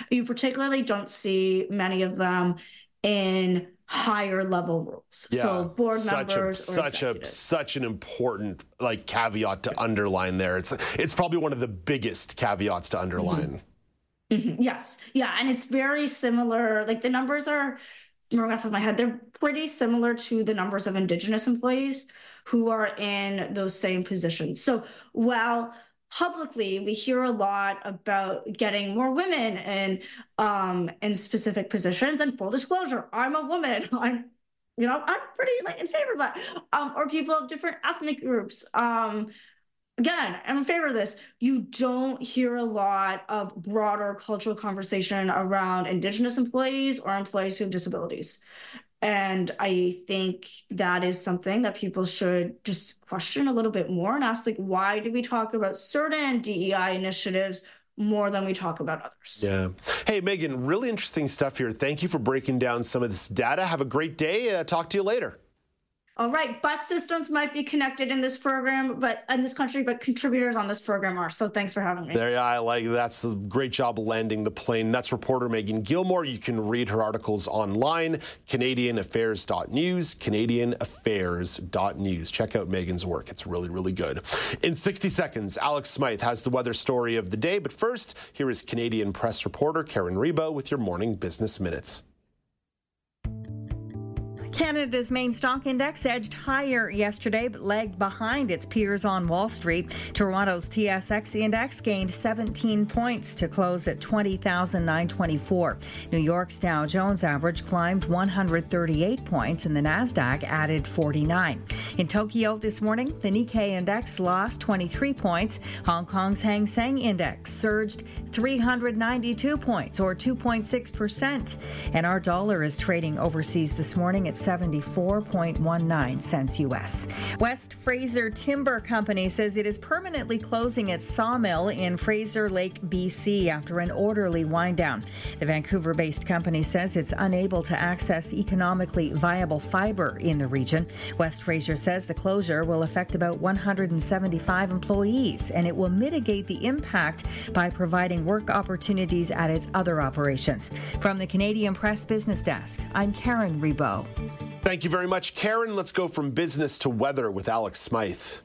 You particularly don't see many of them in higher level roles. Yeah, so board such members a, such a such an important like caveat to underline there. It's it's probably one of the biggest caveats to underline. Mm-hmm. Mm-hmm. Yes. Yeah. And it's very similar. Like the numbers are off the top of my head, they're pretty similar to the numbers of indigenous employees who are in those same positions. So while publicly we hear a lot about getting more women in um in specific positions and full disclosure i'm a woman. (laughs) I'm you know i'm pretty like in favor of that. Um or people of different ethnic groups. Um again i'm in favor of this you don't hear a lot of broader cultural conversation around indigenous employees or employees who have disabilities and I think that is something that people should just question a little bit more and ask, like, why do we talk about certain DEI initiatives more than we talk about others? Yeah. Hey, Meagan, really interesting stuff here. Thank you for breaking down some of this data. Have a great day. Uh, talk to you later. All right, bus systems might be connected in this program, but in this country, but contributors on this program are. So thanks for having me. There, I like that's a great job landing the plane. That's reporter Meagan Gillmore. You can read her articles online, CanadianAffairs.news, CanadianAffairs.news. Check out Meagan's work; it's really, really good. In 60 seconds, Alex Smyth has the weather story of the day. But first, here is Canadian press reporter Karen Rebo with your morning business minutes. Canada's main stock index edged higher yesterday, but lagged behind its peers on Wall Street. Toronto's TSX index gained 17 points to close at 20,924. New York's Dow Jones average climbed 138 points, and the Nasdaq added 49. In Tokyo this morning, the Nikkei index lost 23 points. Hong Kong's Hang Seng index surged 392 points, or 2.6 percent, and our dollar is trading overseas this morning at 74.19 cents US. West Fraser Timber Company says it is permanently closing its sawmill in Fraser Lake, BC after an orderly wind down. The Vancouver based company says it's unable to access economically viable fiber in the region. West Fraser says the closure will affect about 175 employees and it will mitigate the impact by providing work opportunities at its other operations. From the Canadian Press Business Desk, I'm Karen Rebo. Thank you very much, Karen. Let's go from business to weather with Alex Smyth.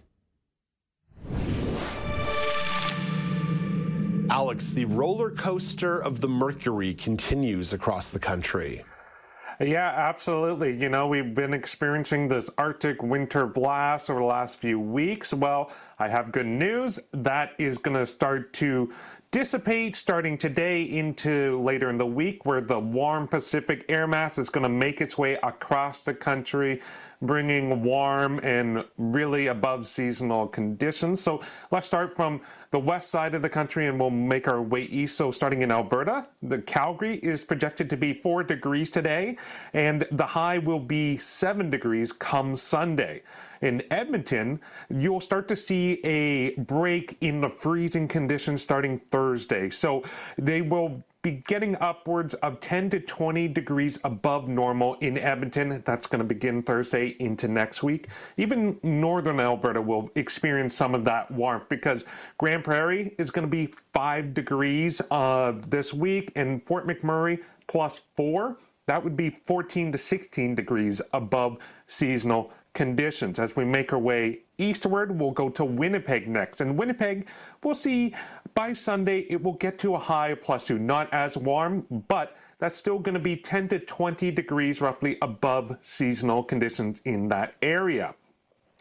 Alex, the roller coaster of the mercury continues across the country. Yeah, absolutely. You know, we've been experiencing this Arctic winter blast over the last few weeks. Well, I have good news. That is going to start to dissipate starting today into later in the week, where the warm Pacific air mass is going to make its way across the country, bringing warm and really above seasonal conditions. So let's start from the west side of the country and we'll make our way east. So starting in Alberta, the Calgary is projected to be four degrees today, and the high will be seven degrees come Sunday in Edmonton, you'll start to see a break in the freezing conditions starting Thursday. So they will be getting upwards of 10 to 20 degrees above normal in Edmonton. That's going to begin Thursday into next week. Even northern Alberta will experience some of that warmth because Grande Prairie is going to be 5 degrees uh, this week and Fort McMurray plus 4. That would be 14 to 16 degrees above seasonal conditions. As we make our way eastward, we'll go to Winnipeg next. And Winnipeg, we'll see by Sunday it will get to a high plus two. Not as warm, but that's still going to be 10 to 20 degrees roughly above seasonal conditions in that area.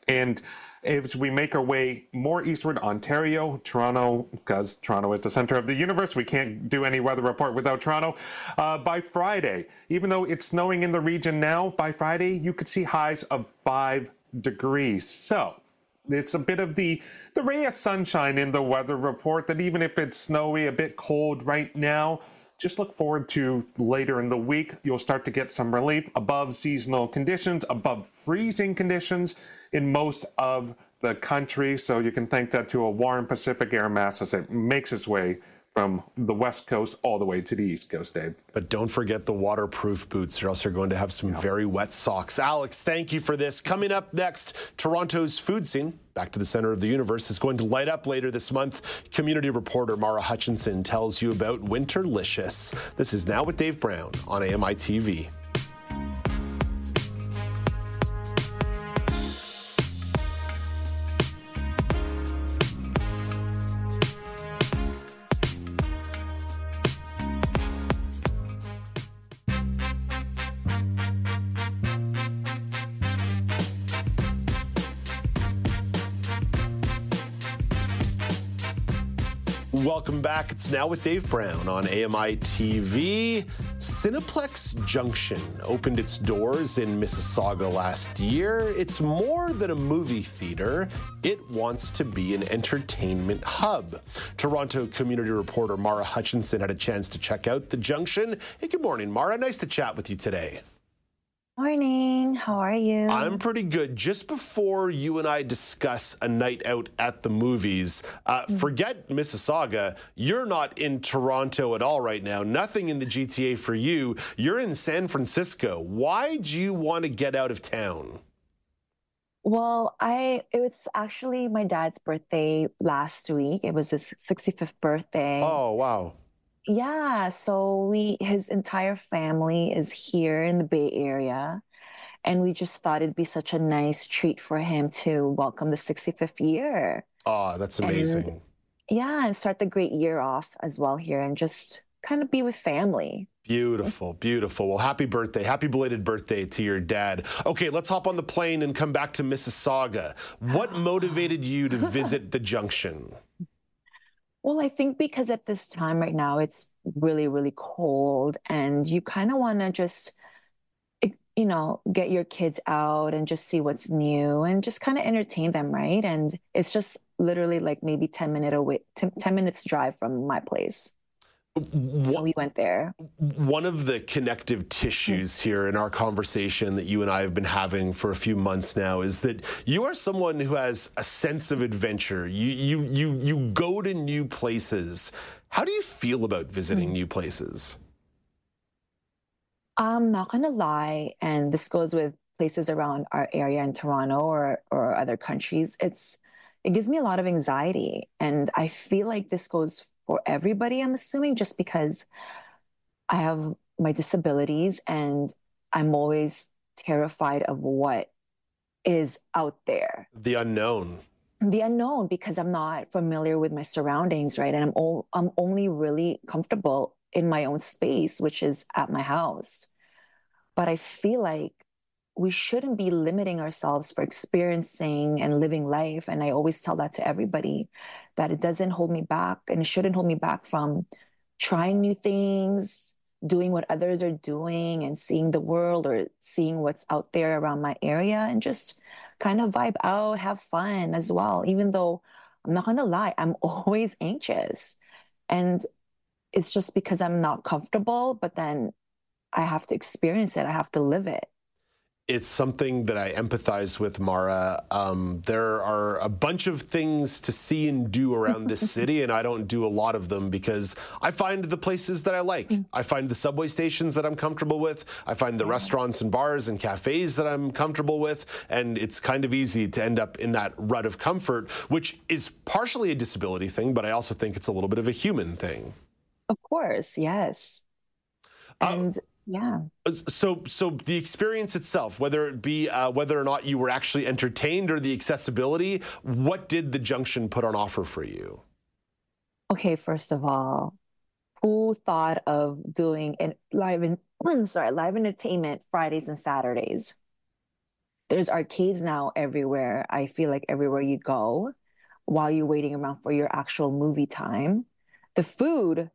And as we make our way more eastward, Ontario, Toronto, because Toronto is the center of the universe, we can't do any weather report without Toronto. Uh, by Friday, even though it's snowing in the region now, by Friday you could see highs of five degrees. So it's a bit of the the ray of sunshine in the weather report that even if it's snowy, a bit cold right now, just look forward to later in the week. You'll start to get some relief above seasonal conditions, above freezing conditions in most of the country. So you can thank that to a warm Pacific air mass as it makes its way from the west coast all the way to the east coast, Dave. But don't forget the waterproof boots, or else you're going to have some very wet socks. Alex, thank you for this. Coming up next, Toronto's food scene, back to the center of the universe, is going to light up later this month. Community reporter Mara Hutchinson tells you about Winterlicious. This is Now with Dave Brown on AMI TV. Welcome back. It's now with Dave Brown on AMI TV. Cineplex Junction opened its doors in Mississauga last year. It's more than a movie theater, it wants to be an entertainment hub. Toronto community reporter Mara Hutchinson had a chance to check out the junction. Hey, good morning, Mara. Nice to chat with you today. Morning. How are you? I'm pretty good. Just before you and I discuss a night out at the movies, uh, mm. forget Mississauga. You're not in Toronto at all right now. Nothing in the GTA for you. You're in San Francisco. Why do you want to get out of town? Well, I it was actually my dad's birthday last week. It was his 65th birthday. Oh, wow. Yeah, so we his entire family is here in the Bay Area, and we just thought it'd be such a nice treat for him to welcome the 65th year. Oh, that's amazing. And yeah, and start the great year off as well here and just kind of be with family. Beautiful, beautiful. Well, happy birthday. Happy belated birthday to your dad. Okay, let's hop on the plane and come back to Mississauga. What (laughs) motivated you to visit the junction? Well, I think because at this time right now it's really, really cold and you kind of want to just, you know, get your kids out and just see what's new and just kind of entertain them, right? And it's just literally like maybe 10 minute away, 10, 10 minutes drive from my place. So we went there. One of the connective tissues here in our conversation that you and I have been having for a few months now is that you are someone who has a sense of adventure. You you you you go to new places. How do you feel about visiting mm. new places? I'm not gonna lie, and this goes with places around our area in Toronto or or other countries. It's it gives me a lot of anxiety, and I feel like this goes for everybody, I'm assuming, just because I have my disabilities and I'm always terrified of what is out there. The unknown. The unknown because I'm not familiar with my surroundings, right? And I'm all, I'm only really comfortable in my own space, which is at my house. But I feel like we shouldn't be limiting ourselves for experiencing and living life. And I always tell that to everybody that it doesn't hold me back and it shouldn't hold me back from trying new things, doing what others are doing, and seeing the world or seeing what's out there around my area and just kind of vibe out, have fun as well. Even though I'm not going to lie, I'm (laughs) always anxious. And it's just because I'm not comfortable, but then I have to experience it, I have to live it it's something that I empathize with, Mara. Um, there are a bunch of things to see and do around this (laughs) city, and I don't do a lot of them because I find the places that I like. Mm. I find the subway stations that I'm comfortable with. I find the restaurants and bars and cafes that I'm comfortable with, and it's kind of easy to end up in that rut of comfort, which is partially a disability thing, but I also think it's a little bit of a human thing. Of course, yes. Uh, and uh, yeah. So, so the experience itself, whether it be uh, whether or not you were actually entertained or the accessibility, what did the junction put on offer for you? Okay, first of all, who thought of doing an live in I'm (clears throat) sorry, live entertainment Fridays and Saturdays? There's arcades now everywhere. I feel like everywhere you go while you're waiting around for your actual movie time. The food,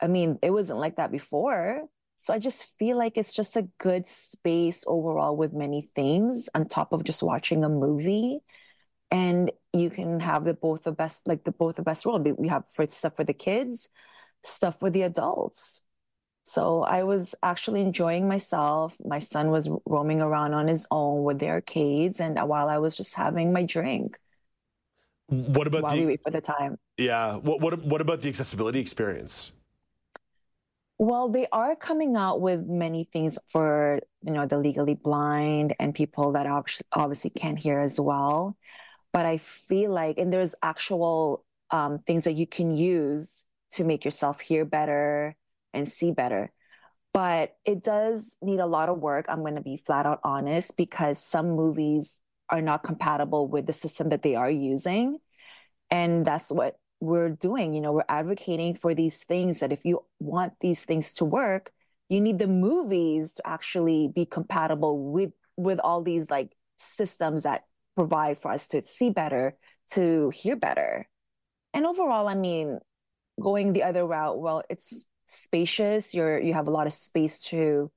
I mean, it wasn't like that before. So I just feel like it's just a good space overall with many things on top of just watching a movie. And you can have the both the best, like the both the best world. We have for stuff for the kids, stuff for the adults. So I was actually enjoying myself. My son was roaming around on his own with the arcades, and while I was just having my drink. What about while the, we wait for the time? Yeah. What what what about the accessibility experience? Well, they are coming out with many things for you know the legally blind and people that obviously can't hear as well. But I feel like, and there's actual um, things that you can use to make yourself hear better and see better. But it does need a lot of work. I'm going to be flat out honest because some movies are not compatible with the system that they are using. And that's what we're doing. You know, we're advocating for these things that if you want these things to work, you need the movies to actually be compatible with with all these like systems that provide for us to see better, to hear better. And overall, I mean, going the other route, well, it's spacious. You're you have a lot of space to,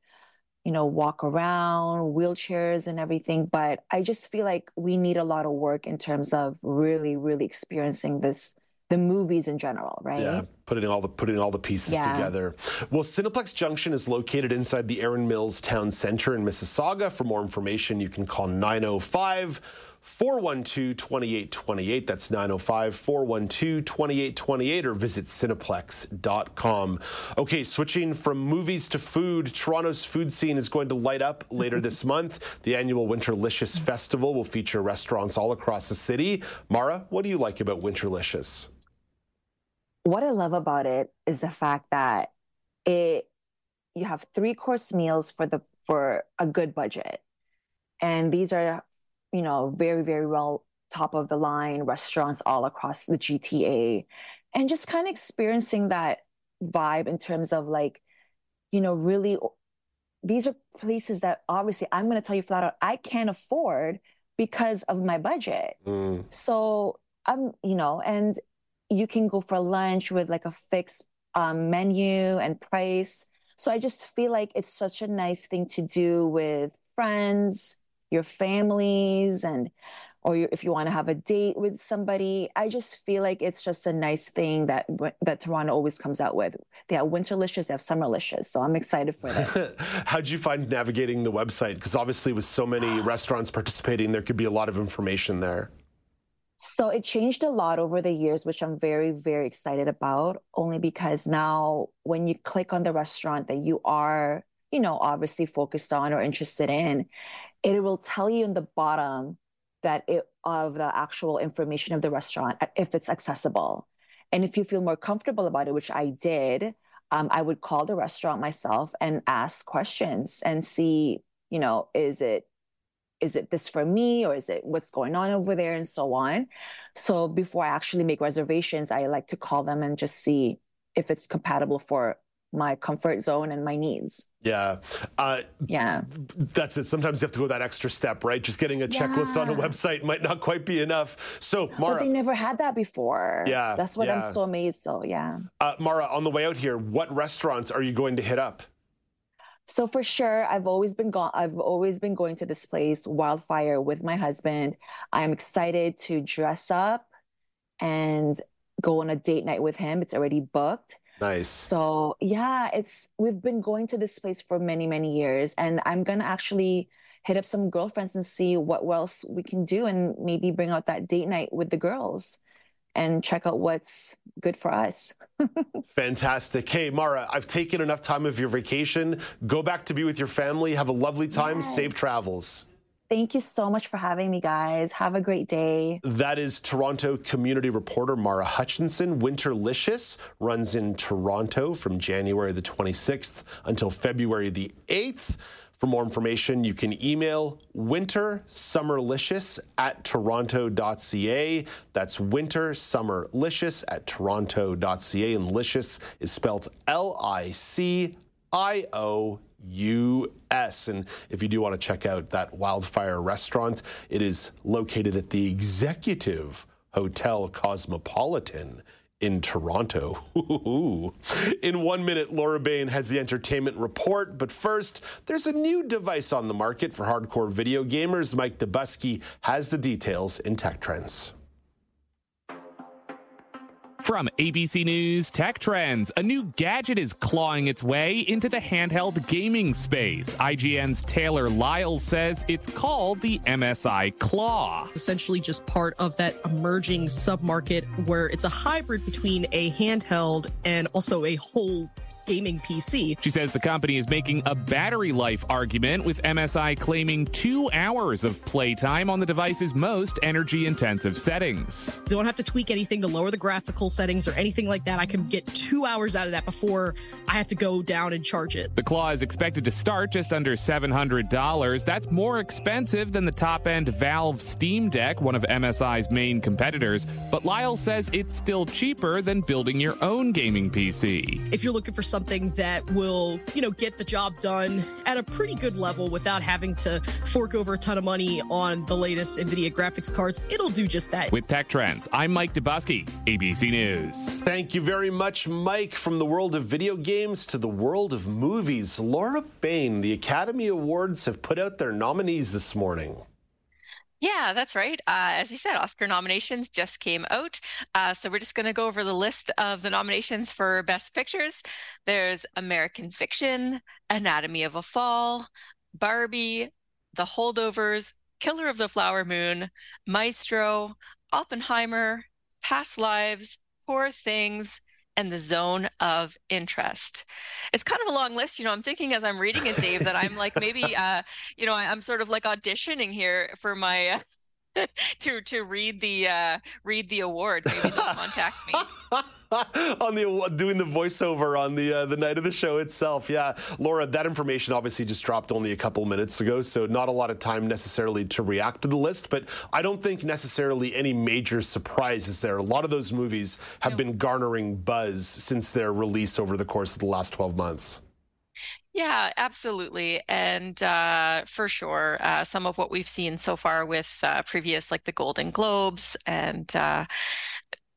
you know, walk around, wheelchairs and everything. But I just feel like we need a lot of work in terms of really, really experiencing this the movies in general, right? Yeah, putting all the putting all the pieces yeah. together. Well, Cineplex Junction is located inside the Erin Mills Town Center in Mississauga. For more information, you can call 905 412 2828. That's 905 412 2828 or visit cineplex.com. Okay, switching from movies to food, Toronto's food scene is going to light up later this (laughs) month. The annual Winterlicious Festival will feature restaurants all across the city. Mara, what do you like about Winterlicious? What I love about it is the fact that it you have three course meals for the for a good budget. And these are, you know, very, very well top of the line restaurants all across the GTA. And just kind of experiencing that vibe in terms of like, you know, really these are places that obviously I'm going to tell you flat out I can't afford because of my budget. Mm. So I'm, you know, and you can go for lunch with like a fixed um, menu and price. So I just feel like it's such a nice thing to do with friends, your families, and or if you want to have a date with somebody. I just feel like it's just a nice thing that that Toronto always comes out with. They have winter winterlicious, they have summer summerlicious. So I'm excited for this. (laughs) How'd you find navigating the website? Because obviously, with so many (gasps) restaurants participating, there could be a lot of information there. So it changed a lot over the years, which I'm very, very excited about, only because now when you click on the restaurant that you are, you know, obviously focused on or interested in, it will tell you in the bottom that it of the actual information of the restaurant if it's accessible. And if you feel more comfortable about it, which I did, um, I would call the restaurant myself and ask questions and see, you know, is it is it this for me or is it what's going on over there and so on. So before i actually make reservations i like to call them and just see if it's compatible for my comfort zone and my needs. Yeah. Uh, yeah. That's it. Sometimes you have to go that extra step right? Just getting a checklist yeah. on a website might not quite be enough. So mara but they never had that before. Yeah that's what yeah. i'm so amazed so yeah. Uh, mara on the way out here what restaurants are you going to hit up so for sure, I've always been gone. I've always been going to this place, Wildfire, with my husband. I'm excited to dress up and go on a date night with him. It's already booked. Nice. So yeah, it's we've been going to this place for many, many years, and I'm gonna actually hit up some girlfriends and see what else we can do and maybe bring out that date night with the girls and check out what's good for us. (laughs) Fantastic. Hey, Mara, I've taken enough time of your vacation. Go back to be with your family. Have a lovely time. Yes. Safe travels. Thank you so much for having me, guys. Have a great day. That is Toronto community reporter Mara Hutchinson. Winterlicious runs in Toronto from January the 26th until February the 8th. For more information, you can email wintersummerlicious at toronto.ca. That's wintersummerlicious at toronto.ca. And licious is spelled L I C I O US. And if you do want to check out that wildfire restaurant, it is located at the Executive Hotel Cosmopolitan in Toronto. (laughs) in one minute, Laura Bain has the entertainment report. But first, there's a new device on the market for hardcore video gamers. Mike Dobuski has the details in Tech Trends. From ABC News Tech Trends, a new gadget is clawing its way into the handheld gaming space. IGN's Taylor Lyles says it's called the MSI Claw. Essentially, just part of that emerging submarket where it's a hybrid between a handheld and also a whole gaming PC. She says the company is making a battery life argument, with MSI claiming two hours of playtime on the device's most energy intensive settings. Don't have to tweak anything to lower the graphical settings or anything like that. I can get two hours out of that before I have to go down and charge it. The Claw is expected to start just under $700. That's more expensive than the top end Valve Steam Deck, one of MSI's main competitors. But Lyle says it's still cheaper than building your own gaming PC. If you're looking for something that will, you know, get the job done at a pretty good level without having to fork over a ton of money on the latest NVIDIA graphics cards. It'll do just that. With Tech Trends, I'm Mike Dobuski, ABC News. Thank you very much, Mike. From the world of video games to the world of movies, Laura Bain, the Academy Awards have put out their nominees this morning. Yeah, that's right. Uh, as you said, Oscar nominations just came out. Uh, so we're just going to go over the list of the nominations for Best Pictures. There's American Fiction, Anatomy of a Fall, Barbie, The Holdovers, Killer of the Flower Moon, Maestro, Oppenheimer, Past Lives, Poor Things, and the zone of interest. It's kind of a long list. You know, I'm thinking as I'm reading it, Dave, that I'm like maybe, (laughs) uh, you know, I, am sort of like auditioning here for my. (laughs) To to read the uh, read the award. Maybe they'll contact me. (laughs) on the doing the voiceover on the uh, the night of the show itself. Yeah, Laura, that information obviously just dropped only a couple minutes ago, so not a lot of time necessarily to react to the list. But I don't think necessarily any major surprises there. A lot of those movies have no. been garnering buzz since their release over the course of the last 12 months. Yeah, absolutely. And uh, for sure, uh, some of what we've seen so far with uh, previous, like the Golden Globes and uh,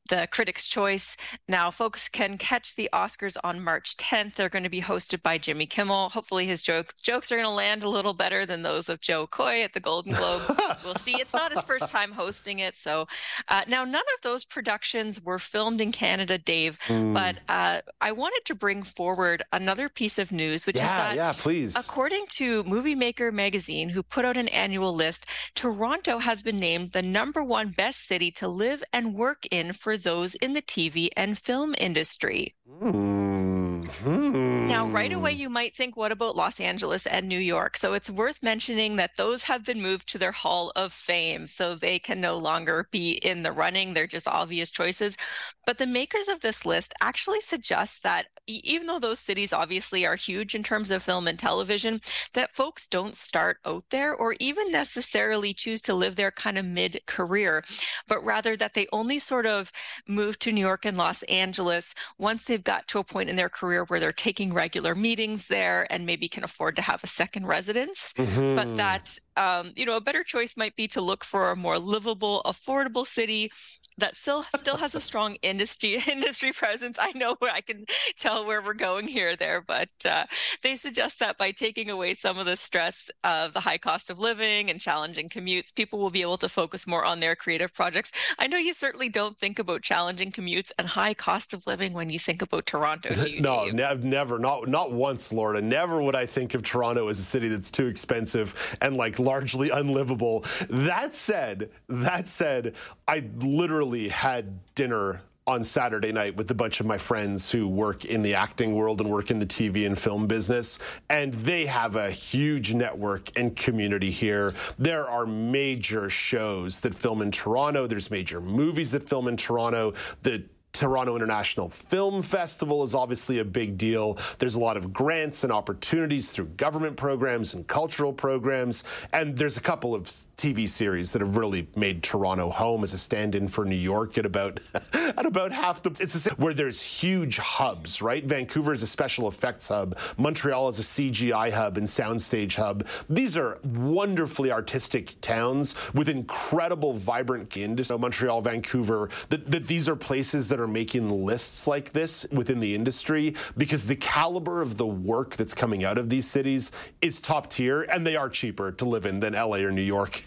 the Critics' Choice. Now, folks can catch the Oscars on March 10th. They're going to be hosted by Jimmy Kimmel. Hopefully, his jokes jokes are going to land a little better than those of Jo Koy at the Golden Globes. (laughs) we'll see. It's not his first time hosting it. So, uh, now none of those productions were filmed in Canada, Dave. Mm. But uh, I wanted to bring forward another piece of news, which yeah, is that, yeah, please. according to Movie Maker magazine, who put out an annual list, Toronto has been named the number one best city to live and work in for those in the TV and film industry. Mm-hmm. Now, right away, you might think, what about Los Angeles and New York? So it's worth mentioning that those have been moved to their Hall of Fame, so they can no longer be in the running. They're just obvious choices. But the makers of this list actually suggest that even though those cities obviously are huge in terms of film and television, that folks don't start out there or even necessarily choose to live there kind of mid career, but rather that they only sort of move to New York and Los Angeles once they've got to a point in their career where they're taking regular meetings there and maybe can afford to have a second residence. Mm-hmm. But that um, you know, a better choice might be to look for a more livable, affordable city that still still has a strong (laughs) industry (laughs) industry presence. I know where I can tell where we're going here there, but uh, they suggest that by taking away some of the stress of the high cost of living and challenging commutes, people will be able to focus more on their creative projects. I know you certainly don't think about challenging commutes and high cost of living when you think about Toronto. Do (laughs) you, no, ne- never, not not once, Laura. Never would I think of Toronto as a city that's too expensive and like largely unlivable. That said, that said, I literally had dinner on Saturday night with a bunch of my friends who work in the acting world and work in the TV and film business. And they have a huge network and community here. There are major shows that film in Toronto, there's major movies that film in Toronto. The Toronto International Film Festival is obviously a big deal. There's a lot of grants and opportunities through government programs and cultural programs. And there's a couple of TV series that have really made Toronto home as a stand-in for New York at about (laughs) at about half the it's a, where there's huge hubs, right? Vancouver is a special effects hub. Montreal is a CGI hub and soundstage hub. These are wonderfully artistic towns with incredible vibrant industry. Montreal, Vancouver, that, that these are places that are making lists like this within the industry because the caliber of the work that's coming out of these cities is top tier and they are cheaper to live in than LA or New York.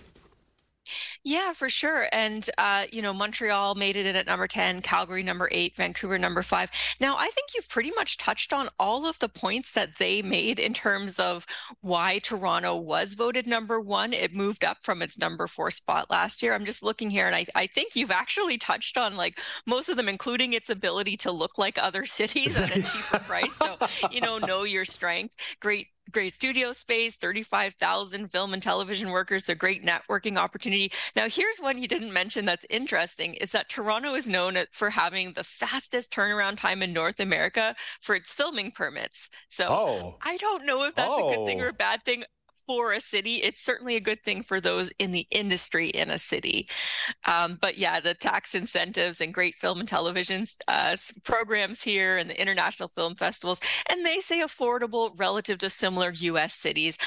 Yeah, for sure. And, uh, you know, Montreal made it in at number 10, Calgary number eight, Vancouver number five. Now, I think you've pretty much touched on all of the points that they made in terms of why Toronto was voted number one. It moved up from its number four spot last year. I'm just looking here and I, I think you've actually touched on like most of them, including its ability to look like other (laughs) cities at a cheaper price. So, you know, know your strength. Great great studio space, 35,000 film and television workers, a great networking opportunity. Now, here's one you didn't mention that's interesting is that Toronto is known for having the fastest turnaround time in North America for its filming permits. So oh. I don't know if that's oh. a good thing or a oh. bad thing for a city. It's certainly a good thing for those in the industry in a city. Um, but yeah, the tax incentives and great film and television uh, programs here and the international film festivals, and they say affordable relative to similar US cities.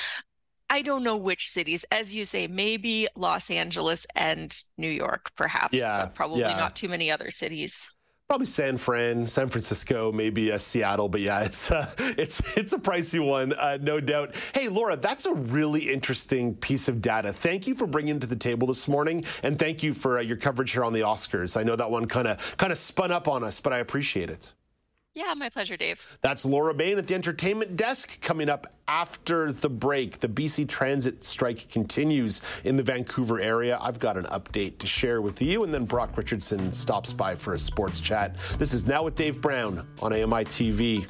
I don't know which cities, as you say, maybe Los Angeles and New York, perhaps, yeah, but probably yeah. not too many other cities probably San Fran, San Francisco, maybe uh, Seattle, but yeah, (laughs) it's uh, it's it's a pricey one, uh, no doubt. Hey, Laura, that's a really interesting piece of data. Thank you for bringing it to the table this morning, and thank you for uh, your coverage here on the Oscars. I know that one kind of kind of spun up on us, but I appreciate it. Yeah, my pleasure, Dave. That's Laura Bain at the entertainment desk coming up after the break. The BC Transit strike continues in the Vancouver area. I've got an update to share with you, and then Brock Richardson stops by for a sports chat. This is Now with Dave Brown on AMI TV.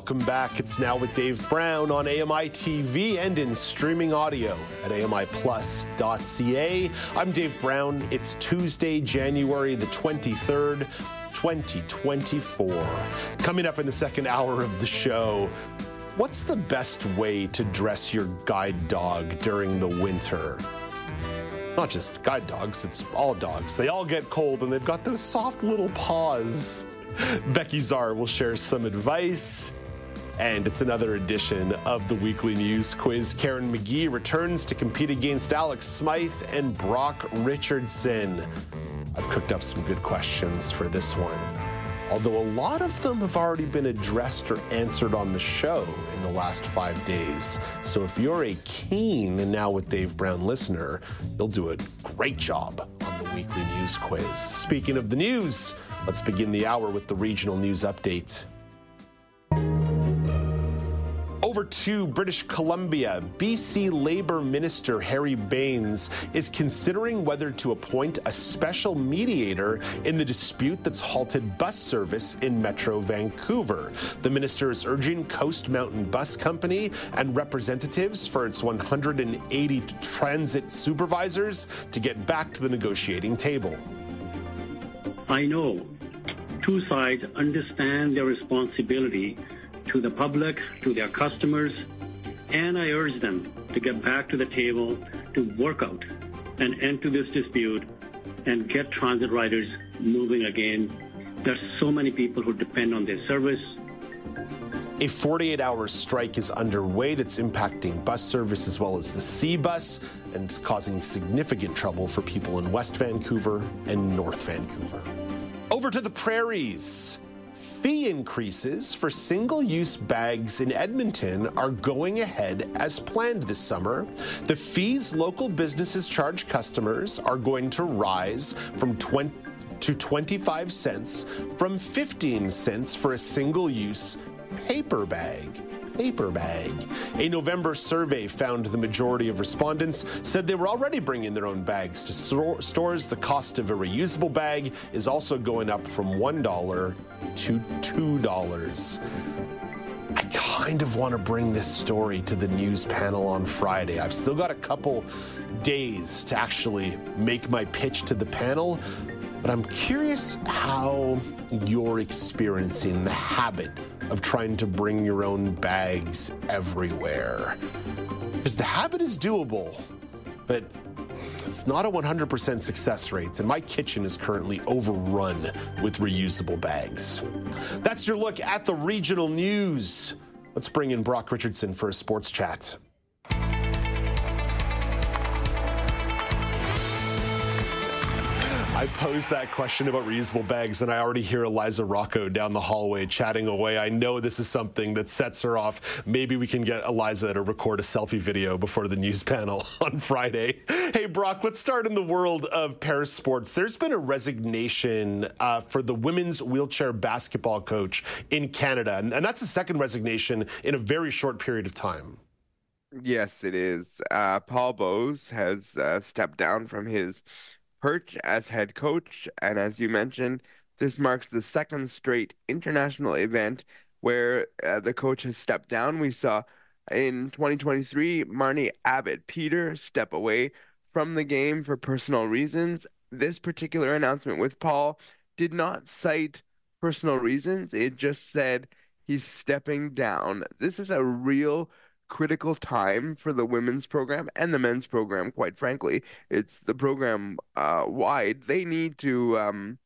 Welcome back. It's now with Dave Brown on AMI TV and in streaming audio at AMIplus.ca. I'm Dave Brown. It's Tuesday, January the 23rd, 2024. Coming up in the second hour of the show, what's the best way to dress your guide dog during the winter? not just guide dogs, it's all dogs. They all get cold and they've got those soft little paws. Becky Czar will share some advice. And it's another edition of the weekly news quiz. Karen McGee returns to compete against Alex Smyth and Brock Richardson. I've cooked up some good questions for this one. Although a lot of them have already been addressed or answered on the show in the last five days. So if you're a keen and now with Dave Brown listener, you'll do a great job on the weekly news quiz. Speaking of the news, let's begin the hour with the regional news update. Over to British Columbia, BC Labour Minister Harry Bains is considering whether to appoint a special mediator in the dispute that's halted bus service in Metro Vancouver. The minister is urging Coast Mountain Bus Company and representatives for its 180 transit supervisors to get back to the negotiating table. I know two sides understand their responsibility to the public, to their customers, and I urge them to get back to the table to work out an end to this dispute and get transit riders moving again. There's so many people who depend on their service. A 48 hour strike is underway that's impacting bus service as well as the SeaBus and causing significant trouble for people in West Vancouver and North Vancouver. Over to the prairies. Fee increases for single use bags in Edmonton are going ahead as planned this summer. The fees local businesses charge customers are going to rise from 20 to 25 cents from 15 cents for a single use paper bag. Paper bag. A November survey found the majority of respondents said they were already bringing their own bags to stores. The cost of a reusable bag is also going up from $1 to $2. I kind of want to bring this story to the news panel on Friday. I've still got a couple days to actually make my pitch to the panel, but I'm curious how you're experiencing the habit of trying to bring your own bags everywhere. Because the habit is doable, but it's not a 100% success rate, and my kitchen is currently overrun with reusable bags. That's your look at the regional news. Let's bring in Brock Richardson for a sports chat. I posed that question about reusable bags, and I already hear Eliza Rocco down the hallway chatting away. I know this is something that sets her off. Maybe we can get Eliza to record a selfie video before the news (laughs) panel on Friday. Hey, Brock, let's start in the world of para sports. There's been a resignation uh, for the women's wheelchair basketball coach in Canada, and, and that's the second resignation in a very short period of time. Yes, it is. Uh, Paul Bowes has uh, stepped down from his perch as head coach. And as you mentioned, this marks the second straight international event where uh, the coach has stepped down. We saw in 2023 Marnie Abbott Peter step away from the game for personal reasons. This particular announcement with Paul did not cite personal reasons, it just said he's stepping down. This is a real critical time for the women's program and the men's program. Quite frankly, it's the program uh, wide. They need to, um,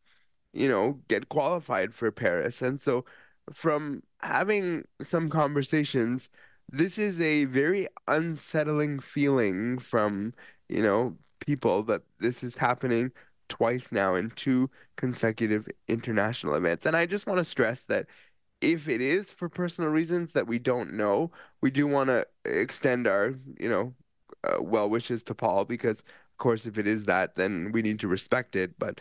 you know, get qualified for Paris, and so from having some conversations, this is a very unsettling feeling from you know people that this is happening twice now in two consecutive international events. And I just want to stress that if it is for personal reasons that we don't know, we do want to extend our, you know, uh, well wishes to Paul because, of course, if it is that, then we need to respect it. But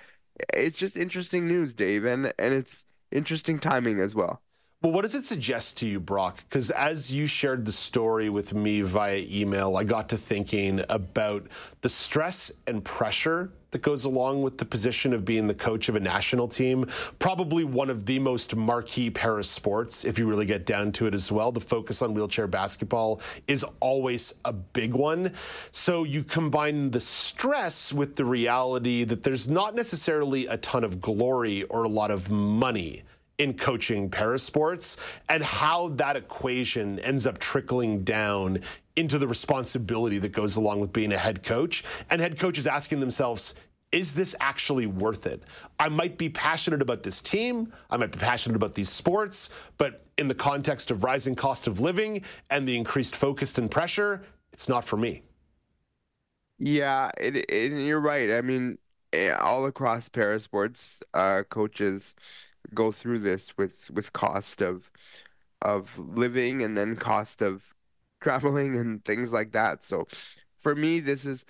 it's just interesting news, Dave, and and it's interesting timing as well. Well, what does it suggest to you, Brock? Because as you shared the story with me via email, I got to thinking about the stress and pressure that goes along with the position of being the coach of a national team. Probably one of the most marquee para sports, if you really get down to it as well. The focus on wheelchair basketball is always a big one. So you combine the stress with the reality that there's not necessarily a ton of glory or a lot of money in coaching para sports and how that equation ends up trickling down into the responsibility that goes along with being a head coach. And head coaches asking themselves, is this actually worth it? I might be passionate about this team. I might be passionate about these sports, but in the context of rising cost of living and the increased focus and pressure, it's not for me. Yeah, it, it, you're right. I mean, eh, all across para sports, uh, coaches go through this with with cost of of living and then cost of (laughs) traveling and things like that. So for me this is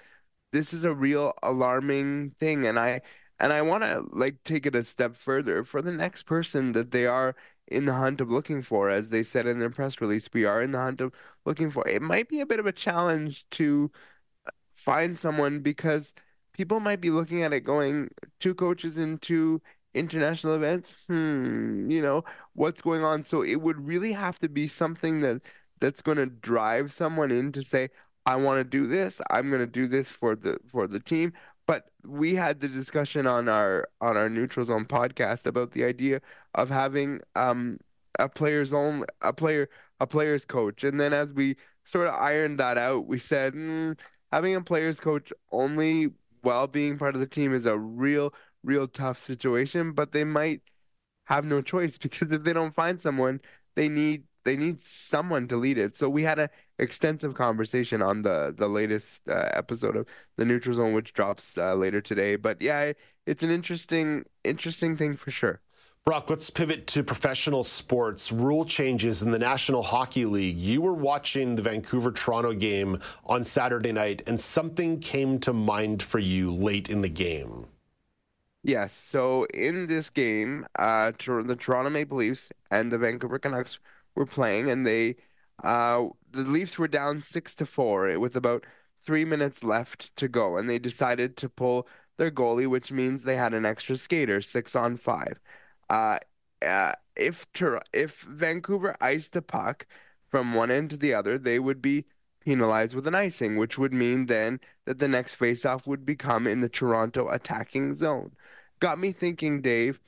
this is a real alarming thing and I and I want to like take it a step further for the next person that they are in the hunt of looking for as they said in their press release we are in the hunt of looking for it might be a bit of a challenge to uh, find someone because people might be looking at it going two coaches in two international events? Hmm you know what's going on? So it would really have to be something that that's going to drive someone in to say i want to do this. I'm going to do this for the for the team. But we had the discussion on our on our neutral zone podcast about the idea of having um a player's own a player a player's coach. And then as we sort of ironed that out we said mm, having a player's coach only while being part of the team is a real real tough situation, but they might have no choice (laughs) because if they don't find someone, they need they need someone to lead it. So we had an extensive conversation on the the latest uh, episode of the Neutral Zone, which drops uh, later today. But yeah, it's an interesting interesting thing for sure. Brock, let's pivot to professional sports. Rule changes in the National Hockey League. You were watching the Vancouver Toronto game on Saturday night, and something came to mind for you late in the game. Yes. So in this game, uh, the Toronto Maple Leafs and the Vancouver Canucks were playing, and they, uh, the Leafs were down six to four with about three minutes left to go, and they decided to pull their goalie, which means they had an extra skater, six on five. Uh, uh, if Tur- if Vancouver iced the puck from one end to the other, they would be penalized with an icing, which would mean then that the next faceoff would become in the Toronto attacking zone. Got me thinking, Dave,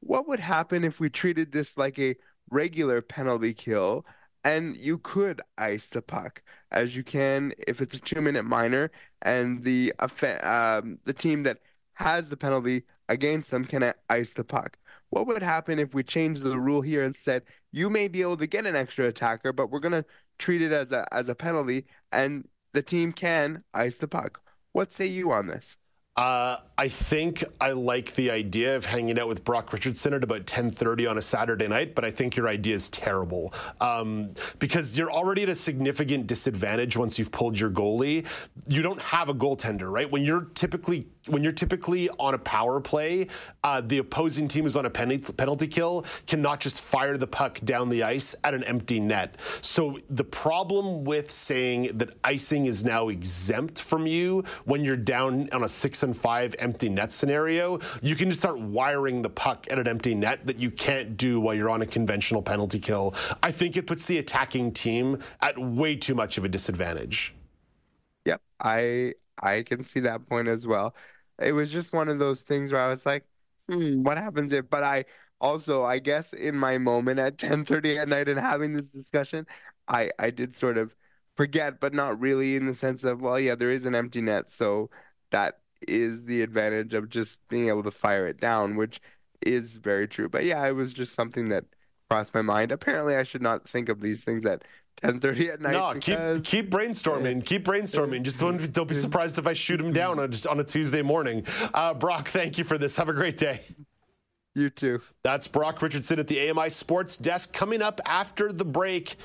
what would happen if we treated this like a regular penalty kill and you could ice the puck as you can if it's a two minute minor and the um, the team that has the penalty against them can ice the puck. What would happen if we changed the rule here and said you may be able to get an extra attacker, but we're gonna treat it as a as a penalty, and the team can ice the puck? What say you on this? Uh, I think I like the idea of hanging out with Brock Richardson at about 10:30 on a Saturday night, but I think your idea is terrible um, because you're already at a significant disadvantage once you've pulled your goalie. You don't have a goaltender, right? When you're typically when you're typically on a power play, uh, the opposing team is on a penalty, penalty kill cannot just fire the puck down the ice at an empty net. So the problem with saying that icing is now exempt from you when you're down on a six and five empty net scenario, you can just start wiring the puck at an empty net that you can't do while you're on a conventional penalty kill. I think it puts the attacking team at way too much of a disadvantage. Yep, I I can see that point as well it was just one of those things where I was like, hmm, what happens if? But I also, I guess, in my moment at (laughs) 10:30 at night and having this discussion, I I did sort of forget, but not really in the sense of, well, yeah, there is an empty net, so that is the advantage of just being able to fire it down, which is very true. But yeah, it was just something that crossed my mind. Apparently, I should not think of these things at 10:30 at night. No, keep keep brainstorming. Keep brainstorming. Just don't don't be surprised if I shoot him down on just on a Tuesday morning. Uh, Brock, thank you for this. Have a great day. You too. That's Brock Richardson at the AMI Sports Desk. Coming up after the break,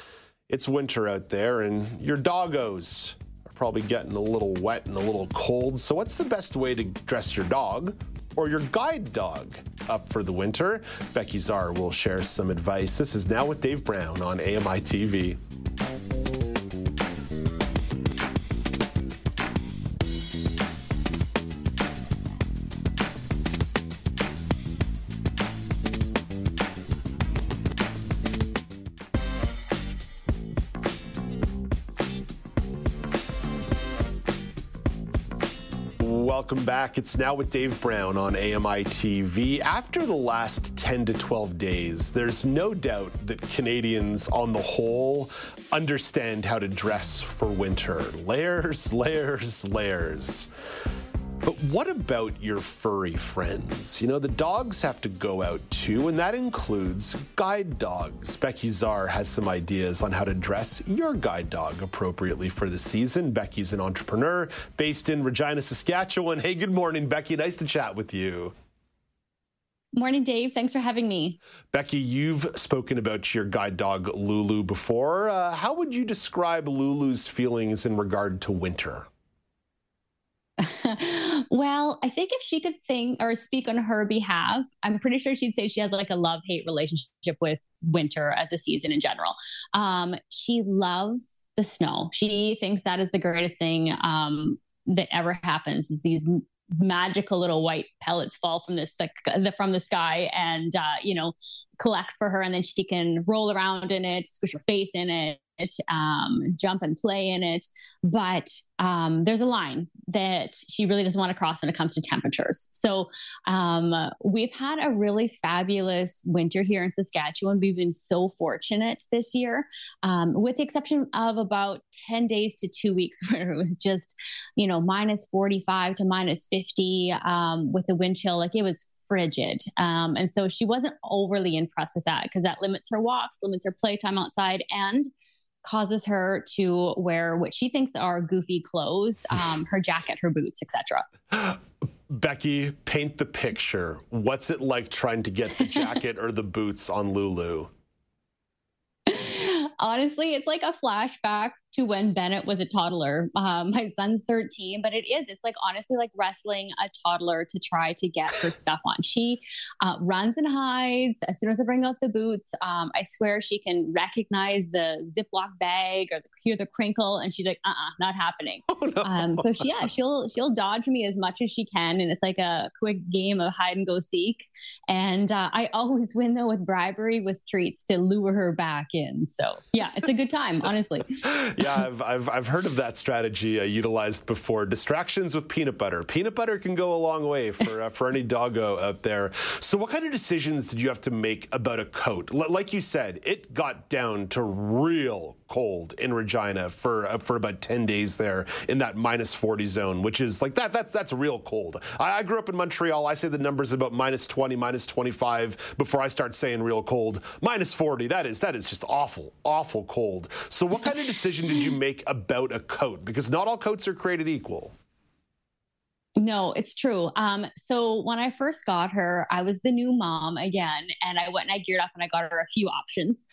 it's winter out there, and your doggos are probably getting a little wet and a little cold. So, what's the best way to dress your dog? Or your guide dog up for the winter? Becky Czar will share some advice. This is Now with Dave Brown on AMI TV. Welcome back. It's now with Dave Brown on AMI TV. After the last 10 to 12 days, there's no doubt that Canadians, on the whole, understand how to dress for winter. Layers, layers, layers. But what about your furry friends? You know, the dogs have to go out too, and that includes guide dogs. Becky Czar has some ideas on how to dress your guide dog appropriately for the season. Becky's an entrepreneur based in Regina, Saskatchewan. Hey, good morning, Becky. Nice to chat with you. Morning, Dave. Thanks for having me. Becky, you've spoken about your guide dog, Lulu, before. Uh, how would you describe Lulu's feelings in regard to winter? (laughs) well, I think if she could think or speak on her behalf, I'm pretty sure she'd say she has like a love hate relationship with winter as a season in general. Um, she loves the snow. She thinks that is the greatest thing um, that ever happens is these magical little white pellets fall from this like, the, from the sky and uh, you know collect for her and then she can roll around in it squish her face in it it, um, jump and play in it. But um, there's a line that she really doesn't want to cross when it comes to temperatures. So um, we've had a really fabulous winter here in Saskatchewan. We've been so fortunate this year, um, with the exception of about 10 days to two weeks (laughs) where it was just, you know, minus 45 to minus 50 um, with the wind chill. Like it was frigid. Um, and so she wasn't overly impressed with that because that limits her walks, limits her playtime outside, and causes her to wear what she thinks are goofy clothes, (laughs) um, her jacket, her boots, etc. (gasps) Becky, paint the picture. What's it like trying to get the jacket or the (laughs) boots on Lulu? Honestly, it's like a flashback to when Bennett was a toddler. Um, my son's 13, but it is. It's like honestly like wrestling a toddler to try to get her stuff on. She uh, runs and hides as soon as I bring out the boots. Um, I swear she can recognize the Ziploc bag or the, hear the crinkle, and she's like, "Uh, uh not happening." (laughs) Oh, no. um, so she, yeah, she'll she'll dodge me as much as she can, and it's like a quick game of hide and go seek. And uh, I always win though with bribery with treats to lure her back in. So yeah, it's a good time, honestly. (laughs) yeah, I've, I've, I've heard of that strategy uh, utilized before. Distractions with peanut butter. Peanut butter can go a long way for uh, for any doggo out there. So, what kind of decisions did you have to make about a coat? L- like you said, it got down to real cold in Regina for uh, for about 10 days there in that minus 40 zone, which is like that. That's that's real cold. I, I grew up in Montreal. I say the numbers about minus 20, minus 25 before I start saying real cold. Minus 40. That is that is just awful, awful cold. So, what kind of decision did you make about a coat? Because not all coats are created equal. No, it's true. Um, so when I first got her, I was the new mom again, and I went and I geared up and I got her a few options.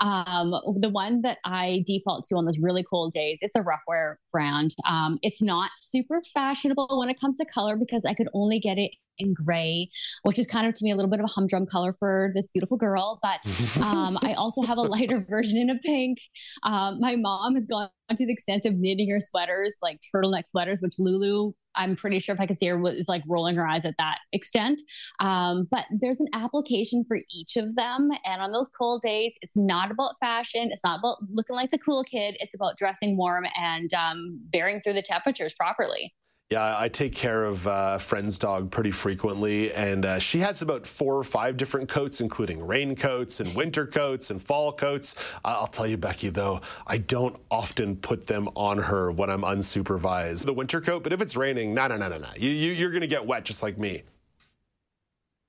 Um, the one that I default to on those really cold days, it's a Ruffwear brand. Um, it's not super fashionable when it comes to color because I could only get it in gray, which is kind of to me a little bit of a humdrum color for this beautiful girl. But (laughs) um, I also have a lighter (laughs) version in a pink. Um, my mom has gone to the extent of knitting her sweaters, like turtleneck sweaters, which Lulu, I'm pretty sure if I could see her, was like rolling her eyes at that extent. Um, but there's an application for each of them. And on those cold days, it's not about fashion. It's not about looking like the cool kid. It's about dressing warm and um, bearing through the temperatures properly. Yeah, I take care of uh, a friend's dog pretty frequently, and uh, she has about four or five different coats, including raincoats and winter coats and fall coats. Uh, I'll tell you, Becky, though, I don't often put them on her when I'm unsupervised. The winter coat, but if it's raining, no, no, no, no, no. You, you, you're going to get wet just like me.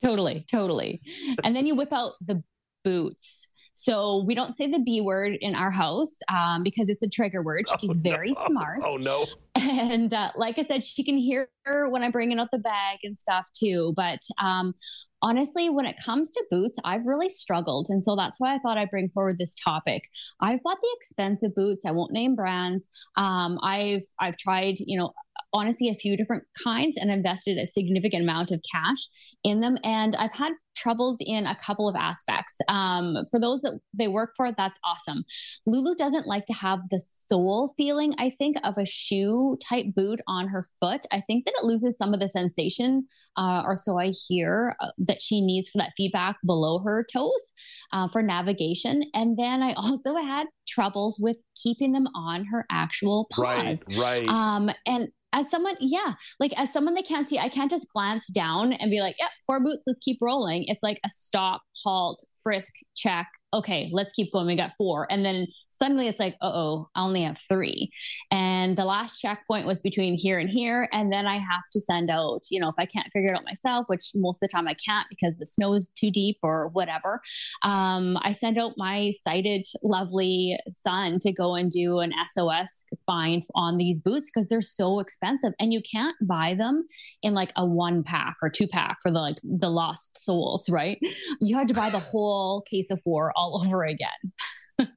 Totally, totally. and then you whip out the boots. So we don't say the B word in our house um, because it's a trigger word. (laughs) She's oh, very no. smart. Oh, no. (laughs) And uh, like I said, she can hear when I'm bringing out the bag and stuff too. But um, honestly, when it comes to boots, I've really struggled. And so that's why I thought I'd bring forward this topic. I've bought the expensive boots. I won't name brands. Um, I've I've tried, you know, honestly a few different kinds and invested a significant amount of cash in them. And I've had troubles in a couple of aspects. Um, for those that they work for, that's awesome. Lulu doesn't like to have the sole feeling, I think, of a shoe type boot on her foot. I think that it loses some of the sensation, uh, or so I hear, uh, that she needs for that feedback below her toes uh, for navigation. And then I (laughs) also had troubles with keeping them on her actual paws. Right, right. Um, and as someone, yeah, like as someone that can't see, I can't just glance down and be like, yep, yeah, four boots, let's keep rolling. It's like a stop, halt, frisk, check, okay, let's keep going. We got four. And then suddenly it's like, oh, I only have three. And the last checkpoint was between here and here. And then I have to send out, you know, if I can't figure it out myself, which most of the time I can't because the snow is too deep or whatever, um, I send out my sighted, lovely son to go and do an SOS find on these boots because they're so expensive and you can't buy them in like a one pack or two pack for the like the lost souls, right? You had to buy the whole case of four all (laughs) over again. you,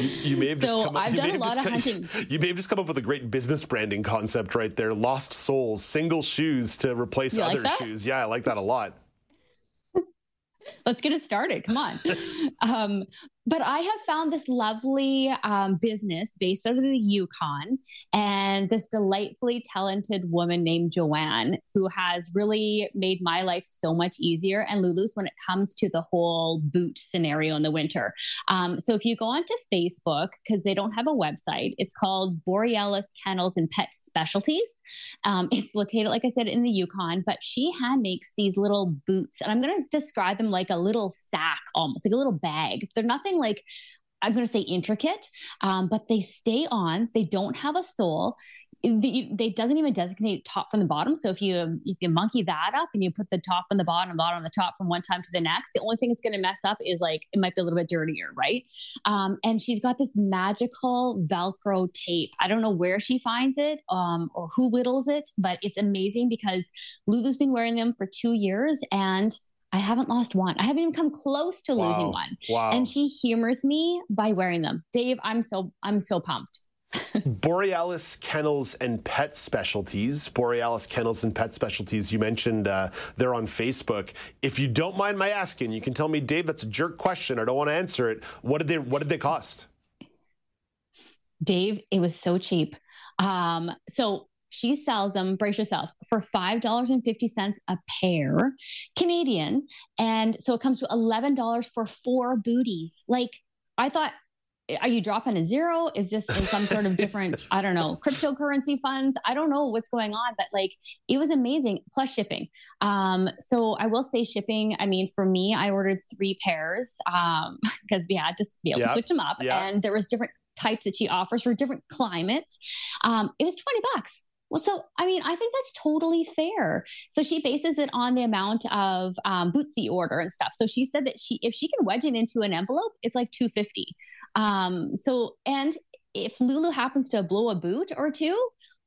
you, may have so just come I've up, done a lot of hunting. (laughs) You may have just come up with a great business branding concept right there. Lost souls, single shoes to replace you other like shoes. Yeah, I like that a lot. (laughs) Let's get it started. Come on. um, but I have found this lovely um, business based out of the Yukon and this delightfully talented woman named Joanne who has really made my life so much easier and Lulu's when it comes to the whole boot scenario in the winter. Um, so if you go onto Facebook, because they don't have a website, it's called Borealis Kennels and Pet Specialties. Um, (laughs) it's located, like I said, in the Yukon, but she hand makes these little boots and I'm going to describe them like a little sack almost, like a little bag. They're nothing like I'm going to say intricate, um, but they stay on. They don't have a sole. the, they doesn't even designate top from the bottom. So if you if you monkey that up and you put the top on the bottom, bottom on the top from one time to the next, the only thing it's going to mess up is like it might be a little bit dirtier, right? Um, and she's got this magical Velcro tape. I don't know where she finds it um, or who whittles it, but it's amazing because Lulu's been wearing them for two years and I haven't lost one. I haven't even come close to Wow. losing one. Wow. And she humors me by wearing them. Dave, I'm so I'm so pumped. (laughs) Borealis Kennels and Pet Specialties. Borealis Kennels and Pet Specialties. You mentioned uh, they're on Facebook. If you don't mind my asking, you can tell me, Dave. That's a jerk question. I don't want to answer it. What did they What did they cost? Dave, it was so cheap. Um, so she sells them, brace yourself, for $5.50 a pair Canadian. And so it comes to $11 for four booties. Like, I thought, are you dropping a zero? Is this in some sort of different, (laughs) I don't know, cryptocurrency funds? I don't know what's going on, but like it was amazing. Plus shipping. Um, so I will say shipping. I mean, for me, I ordered three pairs um, (laughs) because we had to be able Yeah. to switch them up, Yeah. and there was different types that she offers for different climates. Um, it was 20 bucks. Well, so I mean, I think that's totally fair. So she bases it on the amount of um, boots you order and stuff. So she said that she, if she can wedge it into an envelope, it's like two fifty. Um, so and if Lulu happens to blow a boot or two,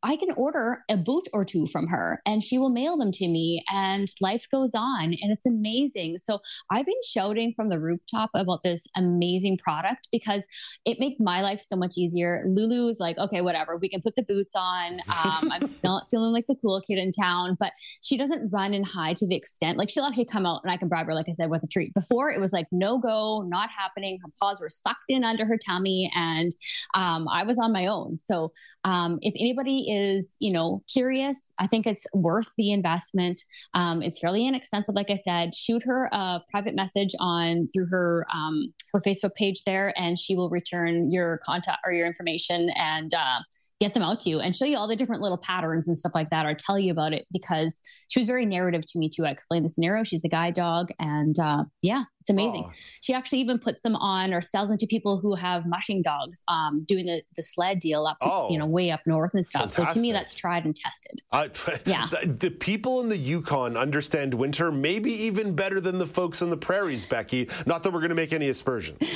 I can order a boot or two from her and she will mail them to me and life goes on and it's amazing. So I've been shouting from the rooftop about this amazing product because it makes my life so much easier. Lulu is like, okay, whatever, we can put the boots on. Um, I'm (laughs) still not feeling like the cool kid in town, but she doesn't run and hide to the extent like she'll actually come out and I can bribe her, like I said, with a treat. Before it was like no go, not happening. Her paws were sucked in under her tummy and um, I was on my own. So um, if anybody is, you know, curious, I think it's worth the investment. Um, it's fairly inexpensive, like I said. Shoot her a private message on through her um, her Facebook page there, and she will return your contact or your information and uh, get them out to you and show you all the different little patterns and stuff like that, or tell you about it because she was very narrative to me too. I explained the scenario. She's a guide dog, and uh, yeah, it's amazing. Oh. She actually even puts them on or sells them to people who have mushing dogs, um, doing the the sled deal up, Oh. you know, way up north and stuff. So to me, that's tried and tested. Uh, (laughs) Yeah. the, the people in the Yukon understand winter maybe even better than the folks in the prairies, Becky. Not that we're going to make any aspersions. (sighs)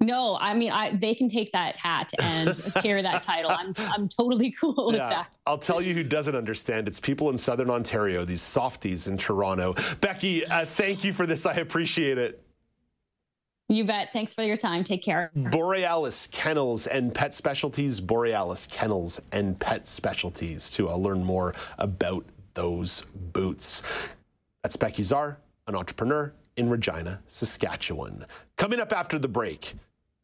No, I mean, I they can take that hat and (laughs) carry that title. I'm I'm totally cool with that. I'll tell you who doesn't understand. It's people in Southern Ontario, these softies in Toronto. Becky, uh, thank you for this. I appreciate it. You bet. Thanks for your time. Take care. Borealis Kennels and Pet Specialties, Borealis Kennels and Pet Specialties, to uh, learn more about those boots. That's Becky Czar, an entrepreneur in Regina, Saskatchewan. Coming up after the break.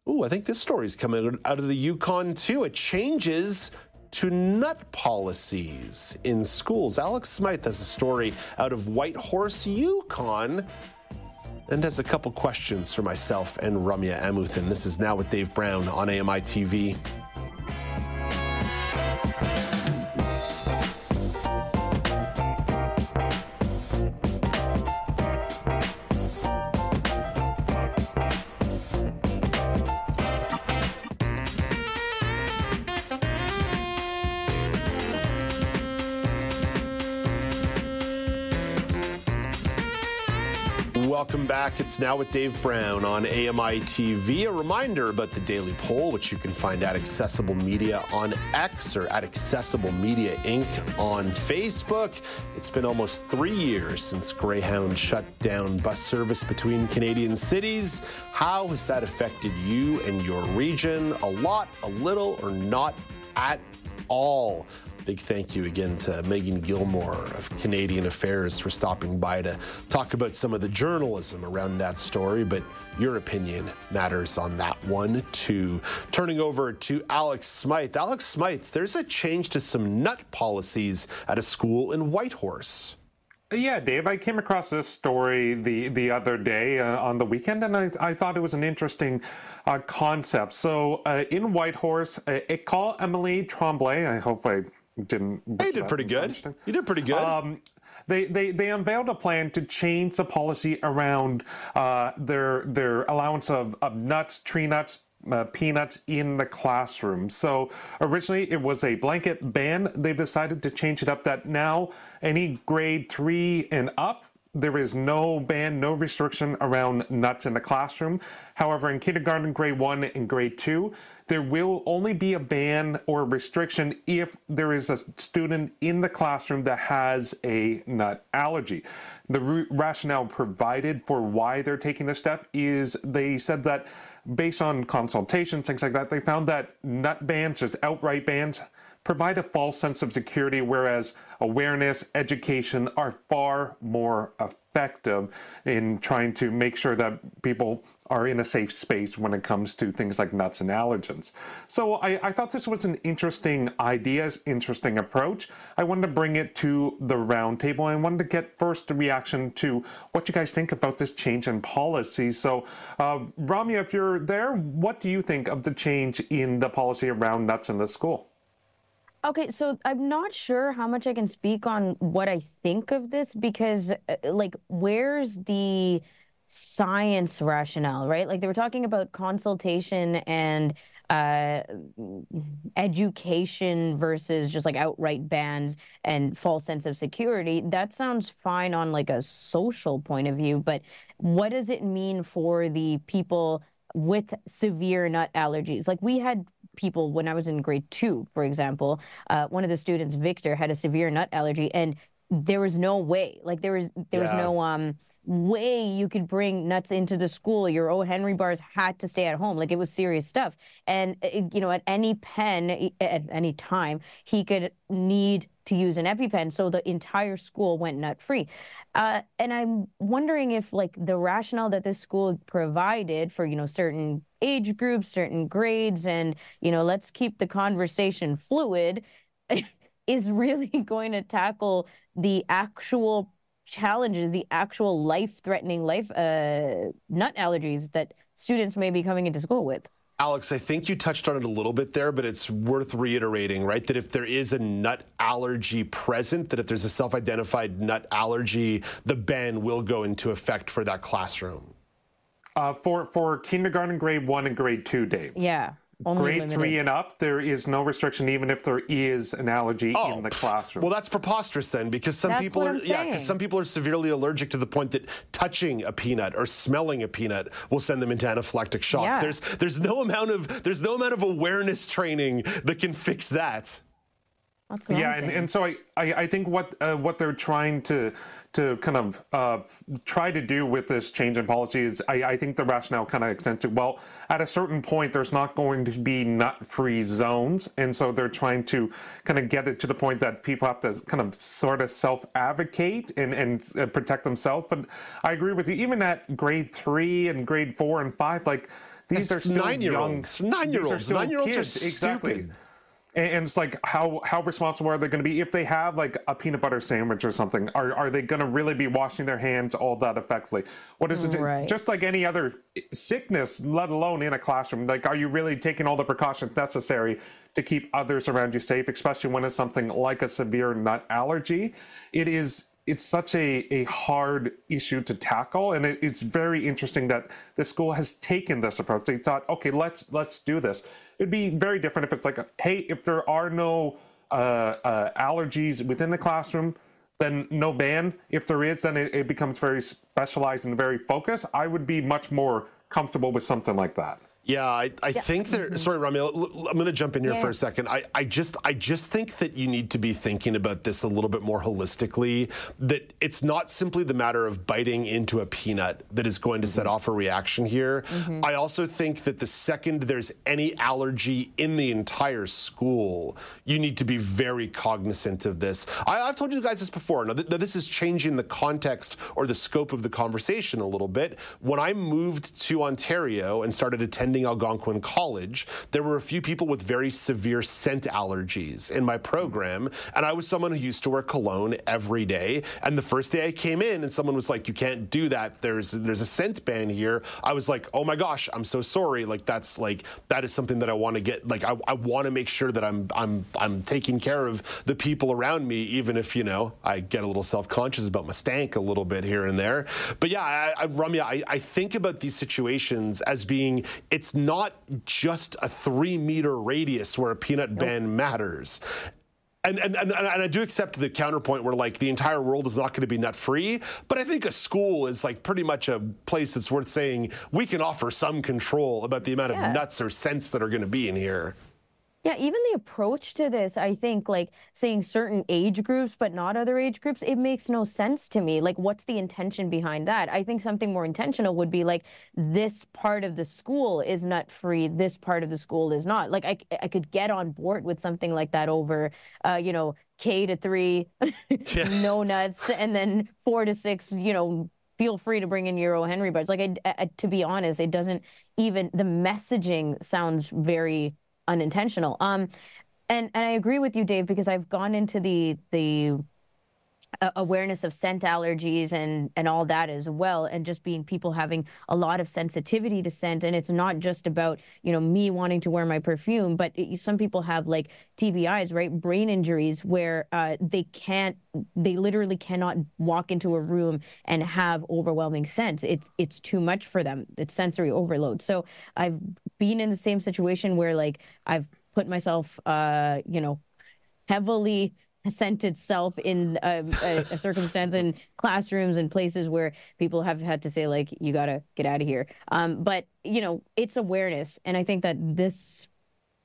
Ooh, I think this story's coming out of the Yukon too. It changes to nut policies in schools. Alex Smyth has a story out of Whitehorse, Yukon and has a couple questions for myself and Ramya Amuthan. This is Now with Dave Brown on AMI TV. Back. It's now with Dave Brown on AMI TV. A reminder about the daily poll, which you can find at Accessible Media on X or at Accessible Media Inc. on Facebook. It's been almost three years since Greyhound shut down bus service between Canadian cities. How has that affected you and your region? A lot, a little, or not at all? Big thank you again to Meagan Gillmore of Canadian Affairs for stopping by to talk about some of the journalism around that story, but your opinion matters on that one too. Turning over to Alex Smyth. Alex Smyth, there's a change to some nut policies at a school in Whitehorse. Yeah, Dave, I came across this story the, the other day uh, on the weekend, and I, I thought it was an interesting uh, concept. So, uh, in Whitehorse, uh, École Émilie-Tremblay, I hope I didn't. You did pretty good. You did pretty good. Um, they, they, they unveiled a plan to change the policy around uh, their their allowance of, of nuts, tree nuts, uh, peanuts in the classroom. So originally it was a blanket ban. They've decided to change it up that now any grade three and up there is no ban, no restriction around nuts in the classroom. However, in kindergarten, grade one, and grade two, there will only be a ban or restriction if there is a student in the classroom that has a nut allergy. The rationale provided for why they're taking this step is they said that based on consultations, things like that, they found that nut bans, just outright bans, provide a false sense of security, whereas awareness, education are far more effective in trying to make sure that people are in a safe space when it comes to things like nuts and allergens. So I, I thought this was an interesting idea, interesting approach. I wanted to bring it to the roundtable. And I wanted to get first reaction to what you guys think about this change in policy. So, uh, Ramya, if you're there, what do you think of the change in the policy around nuts in the school? Okay, so I'm not sure how much I can speak on what I think of this because, uh, like, where's the science rationale, right? Like, they were talking about consultation and uh, education versus just like outright bans and false sense of security. That sounds fine on like a social point of view, but what does it mean for the people with severe nut allergies? Like, we had people when I was in grade two, for example. Uh, one of the students, Victor, had a severe nut allergy, and there was no way, like there was there yeah. was no um way you could bring nuts into the school. Your O. Henry bars had to stay at home. Like it was serious stuff. And, uh, you know, at any pen, at any time, he could need to use an EpiPen. So the entire school went nut free. Uh, and I'm wondering if, like, the rationale that this school provided for, you know, certain age groups, certain grades, and, you know, let's keep the conversation fluid (laughs) is really (laughs) going to tackle the actual challenges, the actual life-threatening life uh, nut allergies that students may be coming into school with. Alex, I think you touched on it a little bit there, but it's worth reiterating, right? That if there is a nut allergy present, that if there's a self identified nut allergy, the ban will go into effect for that classroom. Uh, for, for kindergarten, grade one, and grade two, Dave. Yeah. Only Grade limited. three and up, there is no restriction, even if there is an allergy oh, in the classroom. Well, that's preposterous then, because some that's people are yeah, because some people are severely allergic to the point that touching a peanut or smelling a peanut will send them into anaphylactic shock. Yeah. There's there's no amount of there's no amount of awareness training that can fix that yeah, and, and so I, I, I think what uh, what they're trying to to kind of uh, try to do with this change in policy is I, I think the rationale kind of extends to well at a certain point there's not going to be nut free zones and so they're trying to kind of get it to the point that people have to kind of sort of self advocate and and uh, protect themselves. But I agree with you. Even at grade three and grade four and five, like these are still nine year olds. Nine year olds. Nine year olds are stupid. Exactly and it's like how how responsible are they going to be? If they have like a peanut butter sandwich or something are are they going to really be washing their hands all that effectively? What is it right. just like any other sickness let alone in a classroom like are you really taking all the precautions necessary to keep others around you safe especially when it's something like a severe nut allergy? It is it's such a, a hard issue to tackle and it, it's very interesting that the school has taken this approach. They thought okay let's let's do this. It'd be very different if it's like hey if there are no uh, uh, allergies within the classroom then no ban. If there is then it, it becomes very specialized and very focused. I would be much more comfortable with something like that yeah, I, I yeah. think there. Mm-hmm. Sorry, Rami, I'm going to jump in here yeah. for a second. I, I just I just think that you need to be thinking about this a little bit more holistically. That it's not simply the matter of biting into a peanut that is going to set mm-hmm. off a reaction here. Mm-hmm. I also think that the second there's any allergy in the entire school, you need to be very cognizant of this. I, have told you guys this before. Now, th- this is changing the context or the scope of the conversation a little bit. When I moved to Ontario and started attending attending Algonquin College, there were a few people with very severe scent allergies in my program. And I was someone who used to wear cologne every day. And the first day I came in and someone was like, you can't do that. There's there's a scent ban here. I was like, oh my gosh, I'm so sorry. Like that's like that is something that I want to get like I, I want to make sure that I'm I'm I'm taking care of the people around me, even if, you know, I get a little self-conscious about my stank a little bit here and there. But yeah, I, I I, I think about these situations as being it's it's not just a three meter radius where a peanut nope. ban matters. And, and, and, and I do accept the counterpoint where like the entire world is not going to be nut free, but I think a school is like pretty much a place that's worth saying we can offer some control about the amount yeah. of nuts or scents that are going to be in here. Yeah, even the approach to this, I think, like saying certain age groups but not other age groups, it makes no sense to me. Like, what's the intention behind that? I think something more intentional would be like, this part of the school is nut free, this part of the school is not. Like, I, I could get on board with something like that over, uh, you know, K to three, (laughs) no nuts, and then four to six, you know, feel free to bring in your O. Henry buds. Like, I, I, to be honest, it doesn't even, the messaging sounds very unintentional. Um, and and I agree with you, Dave, because I've gone into the the awareness of scent allergies and and all that as well and just being people having a lot of sensitivity to scent. And it's not just about you know me wanting to wear my perfume but it, some people have like TBIs right? Brain injuries where uh, they can't they literally cannot walk into a room and have overwhelming scents. It's it's too much for them. It's sensory overload. So i've been in the same situation where like i've put myself uh you know heavily sent itself in a, a, a circumstance in classrooms and places where people have had to say like you got to get out of here um, but you know it's awareness and i think that this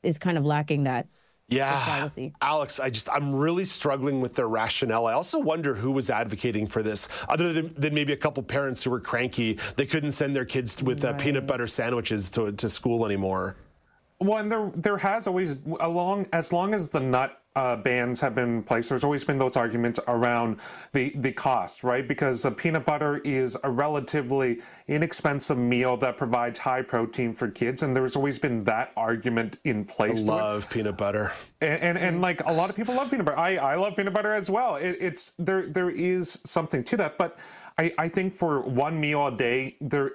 is kind of lacking that yeah, Alex, I just I'm really struggling with their rationale. I also wonder who was advocating for this, other than, than maybe a couple parents who were cranky. They couldn't send their kids with right. uh, peanut butter sandwiches to to school anymore. Well, and there there has always along as long as the nut uh, bans have been placed, there's always been those arguments around the the cost, right? Because peanut butter is a relatively inexpensive meal that provides high protein for kids, and there's always been that argument in place. I love peanut butter, and, and, and like a lot of people love peanut butter. I I love peanut butter as well. It, it's there there is something to that, but I I think for one meal a day there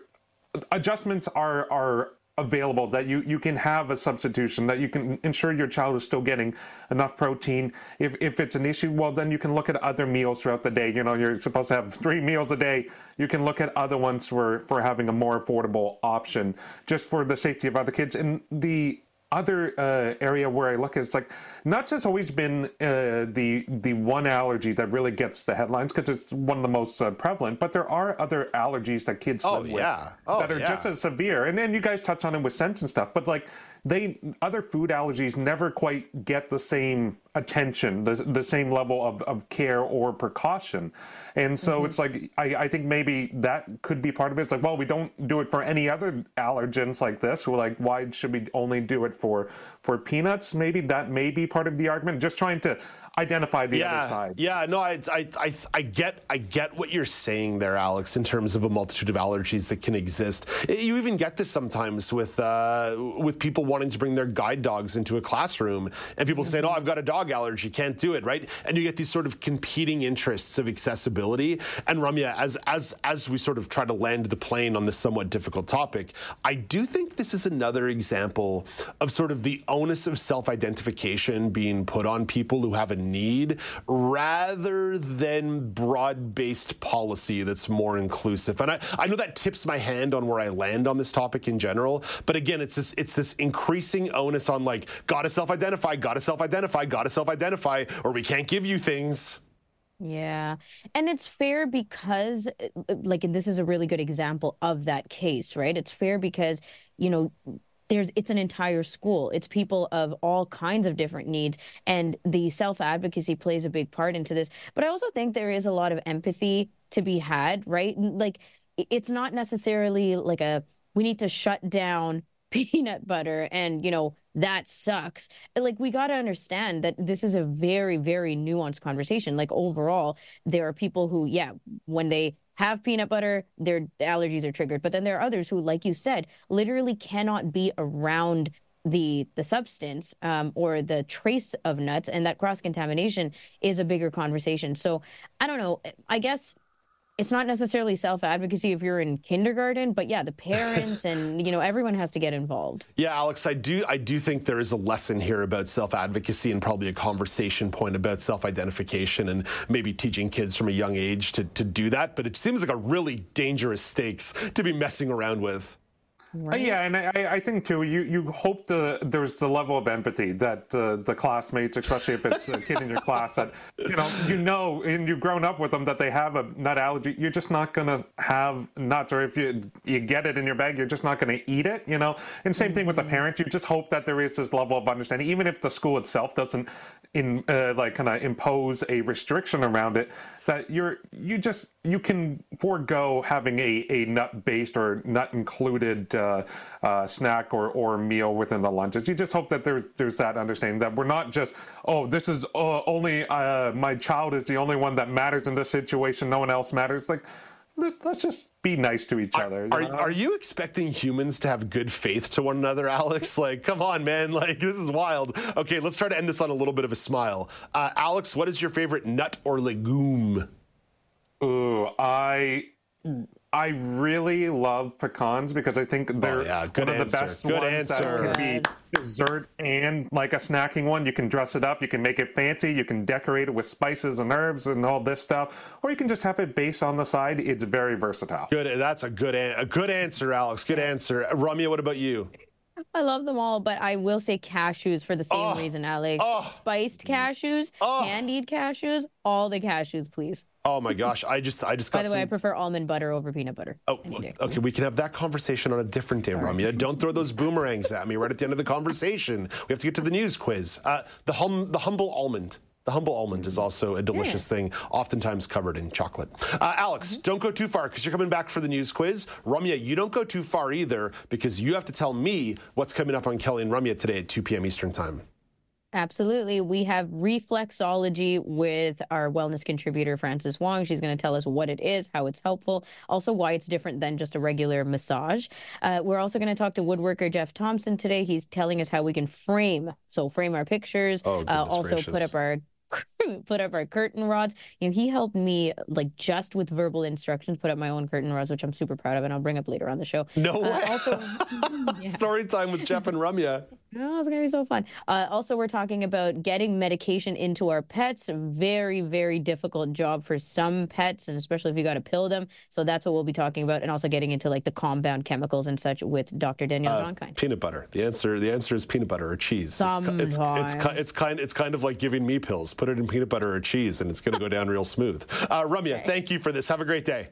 adjustments are are available that you, you can have a substitution that you can ensure your child is still getting enough protein. If, if it's an issue well then you can look at other meals throughout the day. You know you're supposed to have three meals a day. You can look at other ones for for having a more affordable option just for the safety of other kids. And the other uh, area where I look at it's like nuts has always been uh, the the one allergy that really gets the headlines because it's one of the most uh, prevalent. But there are other allergies that kids oh, live yeah. with oh, that are yeah. just as severe. And then you guys touch on it with scents and stuff. But like they other food allergies never quite get the same attention, the, the same level of, of care or precaution. And so mm-hmm. it's like, I, I think maybe that could be part of it. It's like, well, we don't do it for any other allergens like this. We're like, why should we only do it for, for peanuts? Maybe that may be part of the argument. Just trying to identify the yeah, other side. Yeah, no, I, I, I, I, get, I get what you're saying there, Alex, in terms of a multitude of allergies that can exist. You even get this sometimes with, uh, with people wanting to bring their guide dogs into a classroom and people mm-hmm. saying, oh, I've got a dog allergy, can't do it, right? And you get these sort of competing interests of accessibility. And Ramya, as as as we sort of try to land the plane on this somewhat difficult topic, I do think this is another example of sort of the onus of self-identification being put on people who have a need rather than broad-based policy that's more inclusive. And I, I know that tips my hand on where I land on this topic in general, but again, it's this it's this increasing onus on like gotta self-identify, gotta self-identify, gotta self identify or we can't give you things. Yeah. And it's fair because, uh, like, this is a really good example of that case, right? It's fair because, you know, there's it's an entire school it's people of all kinds of different needs and the self advocacy plays a big part into this but i also think there is a lot of empathy to be had right like it's not necessarily like a we need to shut down (laughs) peanut butter and you know that sucks. Like we got to understand that this is a very very nuanced conversation. Like overall there are people who yeah when they have peanut butter their allergies are triggered. But then there are others who like you said literally cannot be around the the substance um, or the trace of nuts and that cross contamination is a bigger conversation. So i don't know. I guess it's not necessarily self advocacy if you're in kindergarten, but yeah, the parents and (laughs) you know everyone has to get involved. Yeah, Alex, I do I do think there is a lesson here about self advocacy and probably a conversation point about self identification and maybe teaching kids from a young age to to do that. But it seems like a really dangerous stakes to be messing around with. Uh, yeah, and I, I think too, you, you hope the, there's the level of empathy that uh, the classmates, especially if it's a kid in your class that, you know, you know, and you've grown up with them that they have a nut allergy. You're just not going to have nuts, or if you you get it in your bag, you're just not going to eat it, you know? And same mm-hmm. thing with the mm-hmm. parents. You just hope that there is this level of understanding, even if the school itself doesn't in uh, like kind of impose a restriction around it that you're you just you can forego having a, a nut based or nut included uh, uh, snack or, or meal within the lunches you just hope that there's there's that understanding that we're not just oh this is uh, only uh, my child is the only one that matters in this situation no one else matters like let's just be nice to each other. Are, are, you expecting humans to have good faith to one another, (laughs) Alex? Like, come on, man. Like, this is wild. Okay, let's try to end this on a little bit of a smile. Uh, Alex, what is your favorite nut or legume? Ooh, I I really love pecans because I think oh, they're oh, yeah. one of the best Good ones answer. that can be dessert and like a snacking one. You can dress it up, you can make it fancy, you can decorate it with spices and herbs and all this stuff, or you can just have it base on the side. It's very versatile. Good. That's a good a good answer, Alex. Good answer. Ramya, what about you? I love them all, but I will say cashews for the same oh, reason, Alex. Oh, Spiced cashews, oh, candied cashews, all the cashews, please. Oh my gosh, I just I just got By the some... way, I prefer almond butter over peanut butter. Oh, okay, we can have that conversation on a different day, Ramya. Don't throw those boomerangs at me right at the end of the conversation. We have to get to the news quiz. Uh, the hum the humble almond. The humble almond is also a delicious yeah. thing, oftentimes covered in chocolate. Uh, Alex, mm-hmm. don't go too far because you're coming back for the news quiz. Ramya, you don't go too far either because you have to tell me what's coming up on Kelly and Ramya today at 2 p.m. Eastern Time. Absolutely. We have reflexology with our wellness contributor, Frances Wong. She's going to tell us what it is, how it's helpful, also why it's different than just a regular massage. Uh, we're also going to talk to woodworker Jeff Thompson today. He's telling us how we can frame, so frame our pictures, oh, uh, also gracious. put up our (laughs) put up our curtain rods. You know, he helped me like just with verbal instructions put up my own curtain rods, which I'm super proud of, and I'll bring up later on the show. No uh, way. Also, (laughs) (laughs) yeah. Story time with Jeff and Ramya. Oh, it's gonna be so fun. Uh, also, we're talking about getting medication into our pets. Very, very difficult job for some pets, and especially if you got to pill them. So that's what we'll be talking about, and also getting into like the compound chemicals and such with Dr. Danielle uh, Donkind. Peanut butter. The answer. The answer is peanut butter or cheese. Sometimes. It's, it's, it's, it's kind. It's kind of like giving me pills. Put it in peanut butter or cheese, and it's gonna go down real smooth. Uh, Ramya, okay. thank you for this. Have a great day.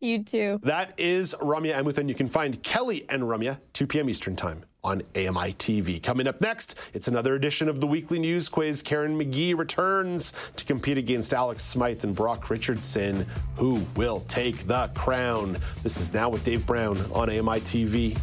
You too. That is Ramya Amuthan. You can find Kelly and Ramya 2 p.m. Eastern Time on AMI TV. Coming up next, it's another edition of the weekly news quiz. Karen McGee returns to compete against Alex Smyth and Brock Richardson. Who will take the crown? This is now with Dave Brown on AMI TV.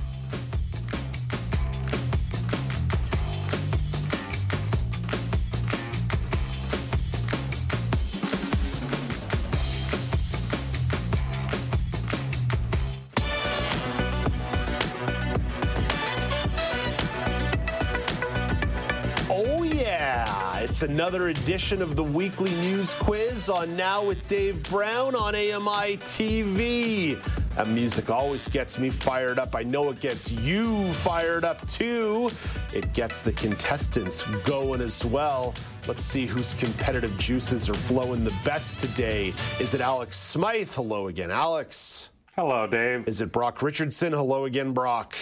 It's another edition of the weekly news quiz on Now with Dave Brown on AMI TV. That music always gets me fired up. I know it gets you fired up too. It gets the contestants going as well. Let's see whose competitive juices are flowing the best today. Is it Alex Smyth? Hello again, Alex. Hello, Dave. Is it Brock Richardson? Hello again, Brock.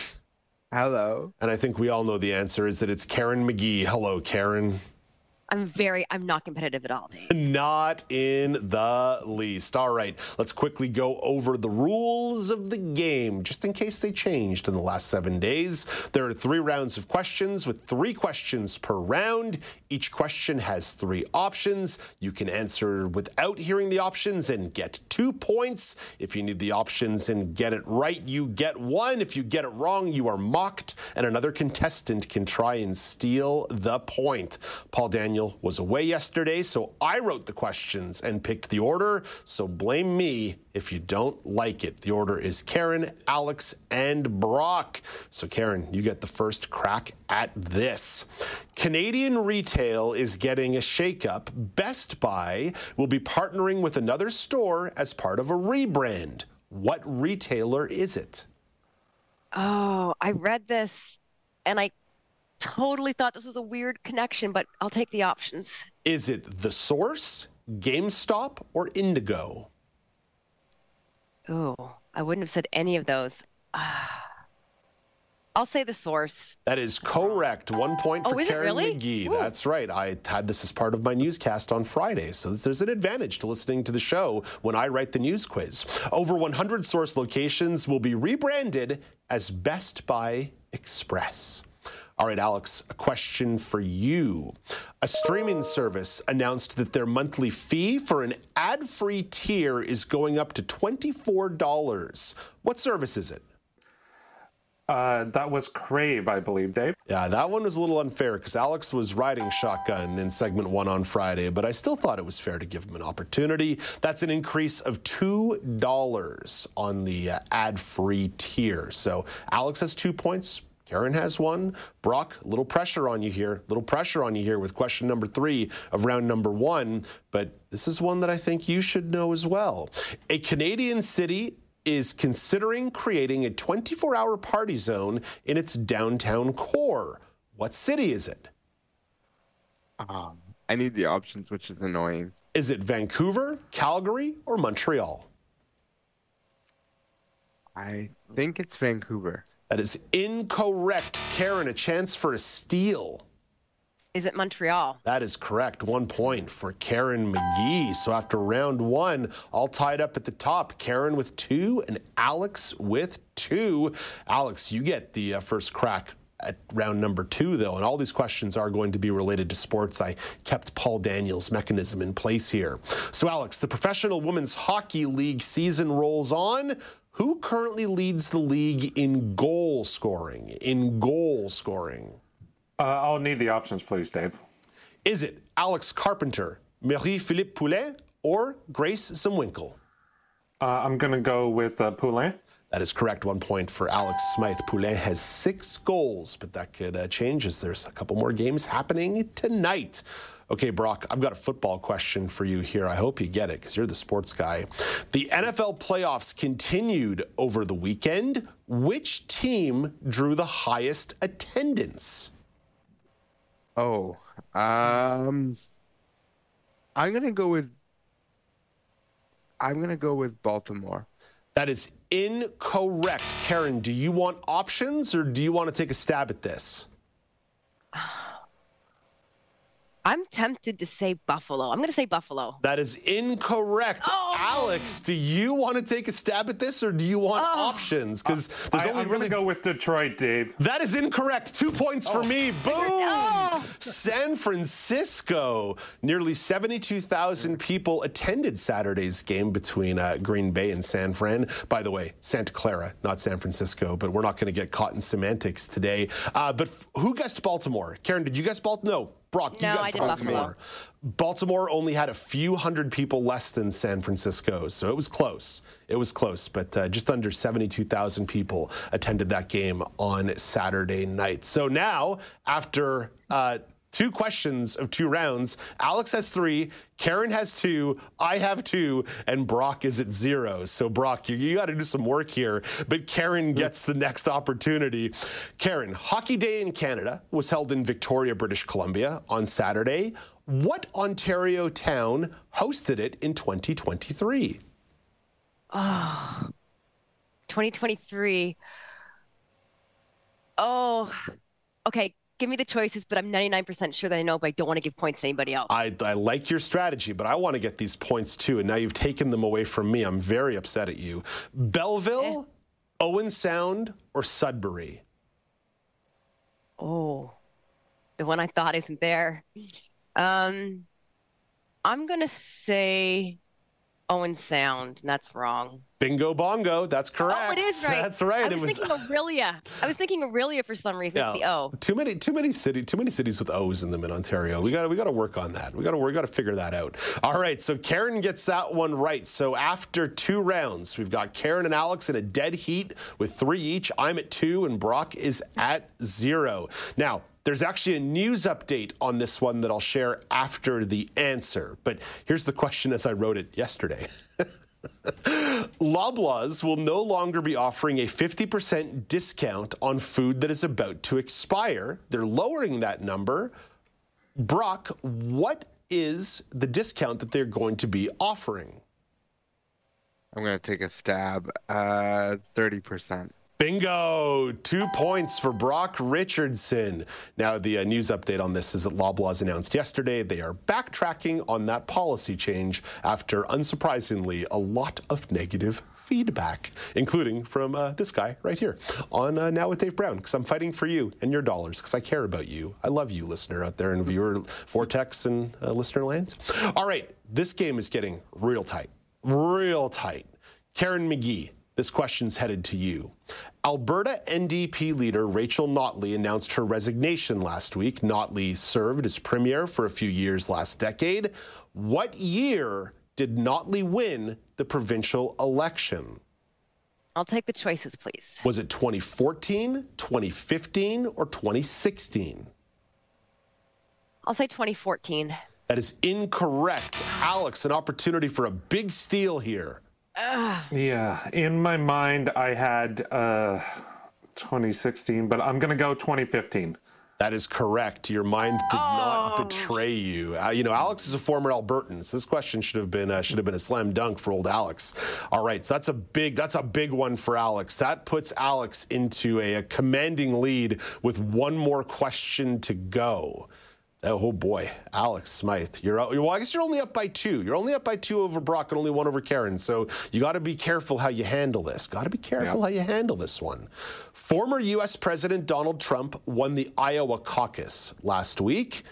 Hello. And I think we all know the answer is that it's Karen McGee. Hello, Karen. I'm very, I'm not competitive at all. Not in the least. All right, let's quickly go over the rules of the game, just in case they changed in the last seven days. There are three rounds of questions with three questions per round. Each question has three options. You can answer without hearing the options and get two points. If you need the options and get it right, you get one. If you get it wrong, you are mocked, and another contestant can try and steal the point. Paul Daniel Daniel was away yesterday, so I wrote the questions and picked the order. So blame me if you don't like it. The order is Karen, Alex, and Brock. So, Karen, you get the first crack at this. Canadian retail is getting a shakeup. Best Buy will be partnering with another store as part of a rebrand. What retailer is it? Oh, I read this and I totally thought this was a weird connection, but I'll take the options. Is it The Source, GameStop, or Indigo? Oh, I wouldn't have said any of those. Uh, I'll say the source. That is correct. One point Oh, for it Karen really? McGee. That's right. I had this as part of my newscast on Friday. So there's an advantage to listening to the show when I write the news quiz. Over 100 source locations will be rebranded as Best Buy Express. All right, Alex, a question for you. A streaming service announced that their monthly fee for an ad free tier is going up to $24. What service is it? Uh, that was Crave, I believe, Dave. Yeah, that one was a little unfair because Alex was riding shotgun in segment one on Friday, but I still thought it was fair to give him an opportunity. That's an increase of $2 on the uh, ad free tier. So Alex has two points. Karen has one. Brock, a little pressure on you here. little pressure on you here with question number three of round number one. But this is one that I think you should know as well. A Canadian city is considering creating a 24 hour party zone in its downtown core. What city is it? Um, I need the options, which is annoying. Is it Vancouver, Calgary, or Montreal? I think it's Vancouver. That is incorrect. Karen, a chance for a steal. Is it Montreal? That is correct. One point for Karen McGee. So after round one, all tied up at the top. Karen with two and Alex with two. Alex, you get the uh, first crack at round number two, though, and all these questions are going to be related to sports. I kept Paul Daniels' mechanism in place here. So, Alex, the Professional Women's Hockey League season rolls on. Who currently leads the league in goal scoring? In goal scoring. Uh, I'll need the options, please, Dave. Is it Alex Carpenter, Marie-Philip Poulin, or Grace Zumwinkle? Uh, I'm going to go with uh, Poulin. That is correct. One point for Alex Smyth. Poulin has six goals, but that could uh, change as there's a couple more games happening tonight. Okay, Brock, I've got a football question for you here. I hope you get it because you're the sports guy. The NFL playoffs continued over the weekend. Which team drew the highest attendance? Oh, um, I'm gonna go with. I'm gonna go with Baltimore. That is incorrect. Karen, do you want options or do you want to take a stab at this? (sighs) I'm tempted to say Buffalo. I'm going to say Buffalo. That is incorrect. Oh. Alex, do you want to take a stab at this or do you want Oh. options? Because there's I, only I'm really. going to go with Detroit, Dave. That is incorrect. Two points for me. Boom! San Francisco. Nearly 72,000 people attended Saturday's game between uh, Green Bay and San Fran. By the way, Santa Clara, not San Francisco, but we're not going to get caught in semantics today. Uh, but f- who guessed Baltimore? Karen, did you guess Baltimore? No. Brock, you No, guessed I did Baltimore. Buffalo. Baltimore only had a few hundred people less than San Francisco, so it was close. It was close, but uh, just under 72,000 people attended that game on Saturday night. So now, after uh, two questions of two rounds, Alex has three, Karen has two, I have two, and Brock is at zero. So, Brock, you, you got to do some work here, but Karen mm. gets the next opportunity. Karen, Hockey Day in Canada was held in Victoria, British Columbia on Saturday. What Ontario town hosted it in 2023? Oh, 2023. Oh, okay. Give me the choices, but I'm 99% sure that I know, but I don't want to give points to anybody else. I, I like your strategy, but I want to get these points too. And now you've taken them away from me. I'm very upset at you. Belleville, Owen Sound, or Sudbury? Oh, the one I thought isn't there. Um, I'm gonna say Owen Sound, and that's wrong. Bingo bongo. That's correct. Oh, it is right. That's right. I it was, was thinking Orillia. I was thinking Orillia for some reason. It's the O. Too many, too many city, too many cities with O's in them in Ontario. We got, to we got to work on that. We got to, we got to figure that out. All right. So Karen gets that one right. So after two rounds, we've got Karen and Alex in a dead heat with three each. I'm at two, and Brock is at zero. Now. There's actually a news update on this one that I'll share after the answer. But here's the question as I wrote it yesterday. (laughs) Loblaws will no longer be offering a 50% discount on food that is about to expire. They're lowering that number. Brock, what is the discount that they're going to be offering? I'm gonna take a stab. Uh, thirty percent. Bingo! Two points for Brock Richardson. Now, the uh, news update on this is that Loblaws announced yesterday they are backtracking on that policy change after, unsurprisingly, a lot of negative feedback, including from uh, this guy right here on uh, Now with Dave Brown, because I'm fighting for you and your dollars, because I care about you. I love you, listener out there in viewer vortex and uh, listener lands. All right, this game is getting real tight, real tight. Karen McGee, this question's headed to you. Alberta NDP leader Rachel Notley announced her resignation last week. Notley served as premier for a few years last decade. What year did Notley win the provincial election? I'll take the choices, please. Was it 2014, 2015, or 2016? I'll say 2014. That is incorrect. Alex, an opportunity for a big steal here. Yeah, in my mind, I had uh, 2016, but I'm going to go 2015. That is correct. Your mind did not betray you. Uh, you know, Alex is a former Albertan, so this question should have been uh, should have been a slam dunk for old Alex. All right, so that's a big that's a big one for Alex. That puts Alex into a, a commanding lead with one more question to go. Oh boy, Alex Smyth. You're out. Well, I guess you're only up by two. You're only up by two over Brock and only one over Karen. So you got to be careful how you handle this. Got to be careful how you handle this one. Former U.S. President Donald Trump won the Iowa caucus last week.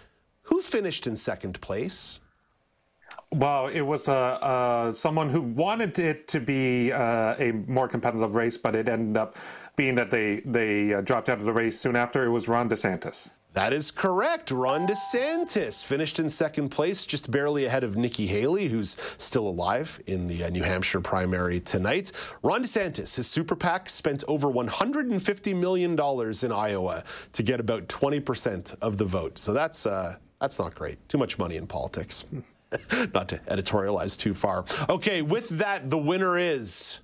Who finished in second place? Well, it was uh, uh, someone who wanted it to be uh, a more competitive race, but it ended up being that they they uh, dropped out of the race soon after. It was Ron DeSantis. That is correct. Ron DeSantis finished in second place, just barely ahead of Nikki Haley, who's still alive in the uh, New Hampshire primary tonight. Ron DeSantis, his super PAC, spent over $150 million in Iowa to get about 20% of the vote. So that's, uh, that's not great. Too much money in politics. (laughs) not to editorialize too far. Okay, with that, the winner is.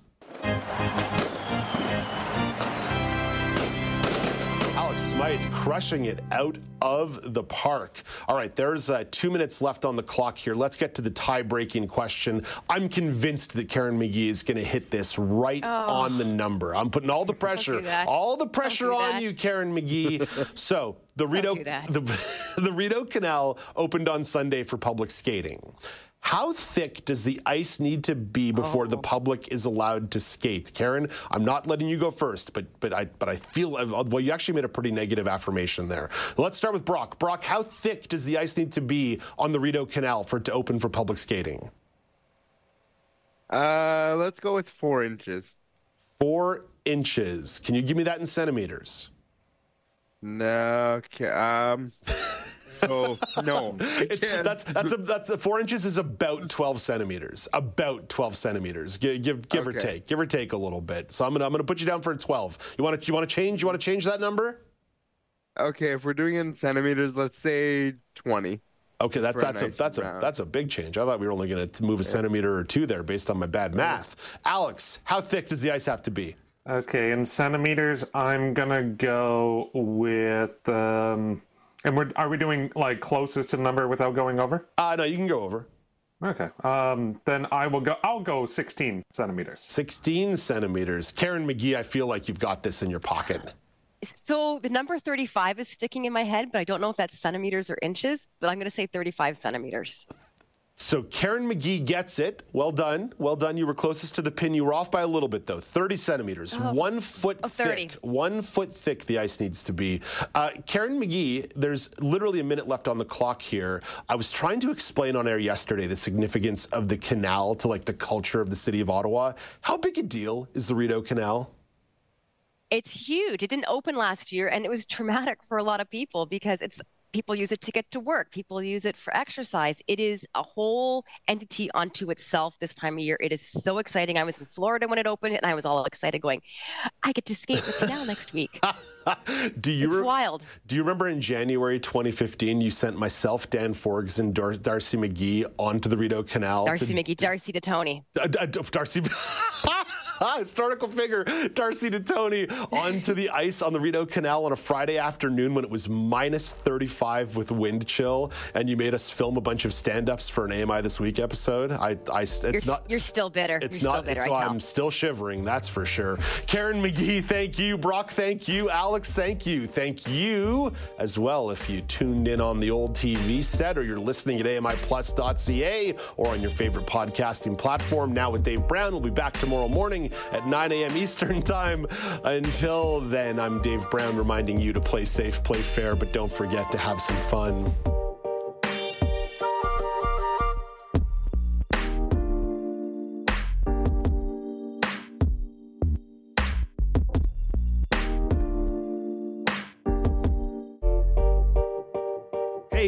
Alex Smyth crushing it out of the park. All right, there's uh, two minutes left on the clock here. Let's get to the tie breaking question. I'm convinced that Karen McGee is going to hit this right Oh. on the number. I'm putting all the (laughs) pressure, all the pressure do on that. you, Karen McGee. (laughs) so the Rideau, (laughs) the, the Rideau Canal opened on Sunday for public skating. How thick does the ice need to be before Oh. the public is allowed to skate? Karen, I'm not letting you go first, but but I but I feel well. You actually made a pretty negative affirmation there. Let's start with Brock. Brock, how thick does the ice need to be on the Rideau Canal for it to open for public skating? Uh, let's go with four inches. Four inches. Can you give me that in centimeters? No, okay, um, so no. (laughs) It's, that's that's a, that's a, four inches is about twelve centimeters. About twelve centimeters. Give give, give or take, give or take a little bit. So I'm gonna I'm gonna put you down for a twelve. You want to you want to change? You want to change that number? Okay, if we're doing it in centimeters, let's say twenty. Okay, that, for a that's a nice that's a that's a big change. I thought we were only going to move a centimeter or two there based on my bad math. Alex, how thick does the ice have to be? Okay, in centimeters, I'm gonna go with. Um, and we're are we doing like closest to the number without going over? Uh no, you can go over. Okay. Um, then I will go. I'll go 16 centimeters. 16 centimeters. Karen McGee, I feel like you've got this in your pocket. So the number 35 is sticking in my head, but I don't know if that's centimeters or inches, but I'm going to say 35 centimeters. So Karen McGee gets it. Well done. Well done. You were closest to the pin. You were off by a little bit though. 30 centimeters. Oh. One foot Oh, 30. thick. One foot thick the ice needs to be. Uh, Karen McGee, there's literally a minute left on the clock here. I was trying to explain on air yesterday the significance of the canal to like the culture of the city of Ottawa. How big a deal is the Rideau Canal? It's huge. It didn't open last year, and it was (laughs) traumatic for a lot of people because it's people use it to get to work. People use it for exercise. It is a whole entity unto itself this time of year. It is so exciting. I was in Florida when it opened, and I was all excited, going, "I get to skate the canal next week." (laughs) Do you It's re- wild. Do you remember in January 2015 you sent myself, Dan Forgs, and Dar- Darcy McGee onto the Rideau Canal? Darcy to- McGee, Darcy to Tony. Uh, uh, Darcy. (laughs) (laughs) (laughs) Historical figure Darcy Tony onto the ice on the Rideau Canal on a Friday afternoon when it was minus 35 with wind chill, and you made us film a bunch of stand-ups for an AMI this week episode. I, I it's you're, not. You're still bitter. It's you're not. Still bitter, so I'm still shivering. That's for sure. Karen McGee, thank you. Brock, thank you. Alex, thank you. Thank you as well. If you tuned in on the old TV set or you're listening at AMIplus.ca or on your favorite podcasting platform. Now with Dave Brown, we'll be back tomorrow morning at 9 a.m. Eastern (laughs) Time. Until then, I'm Dave Brown reminding you to play safe, play fair, but don't forget to have some fun.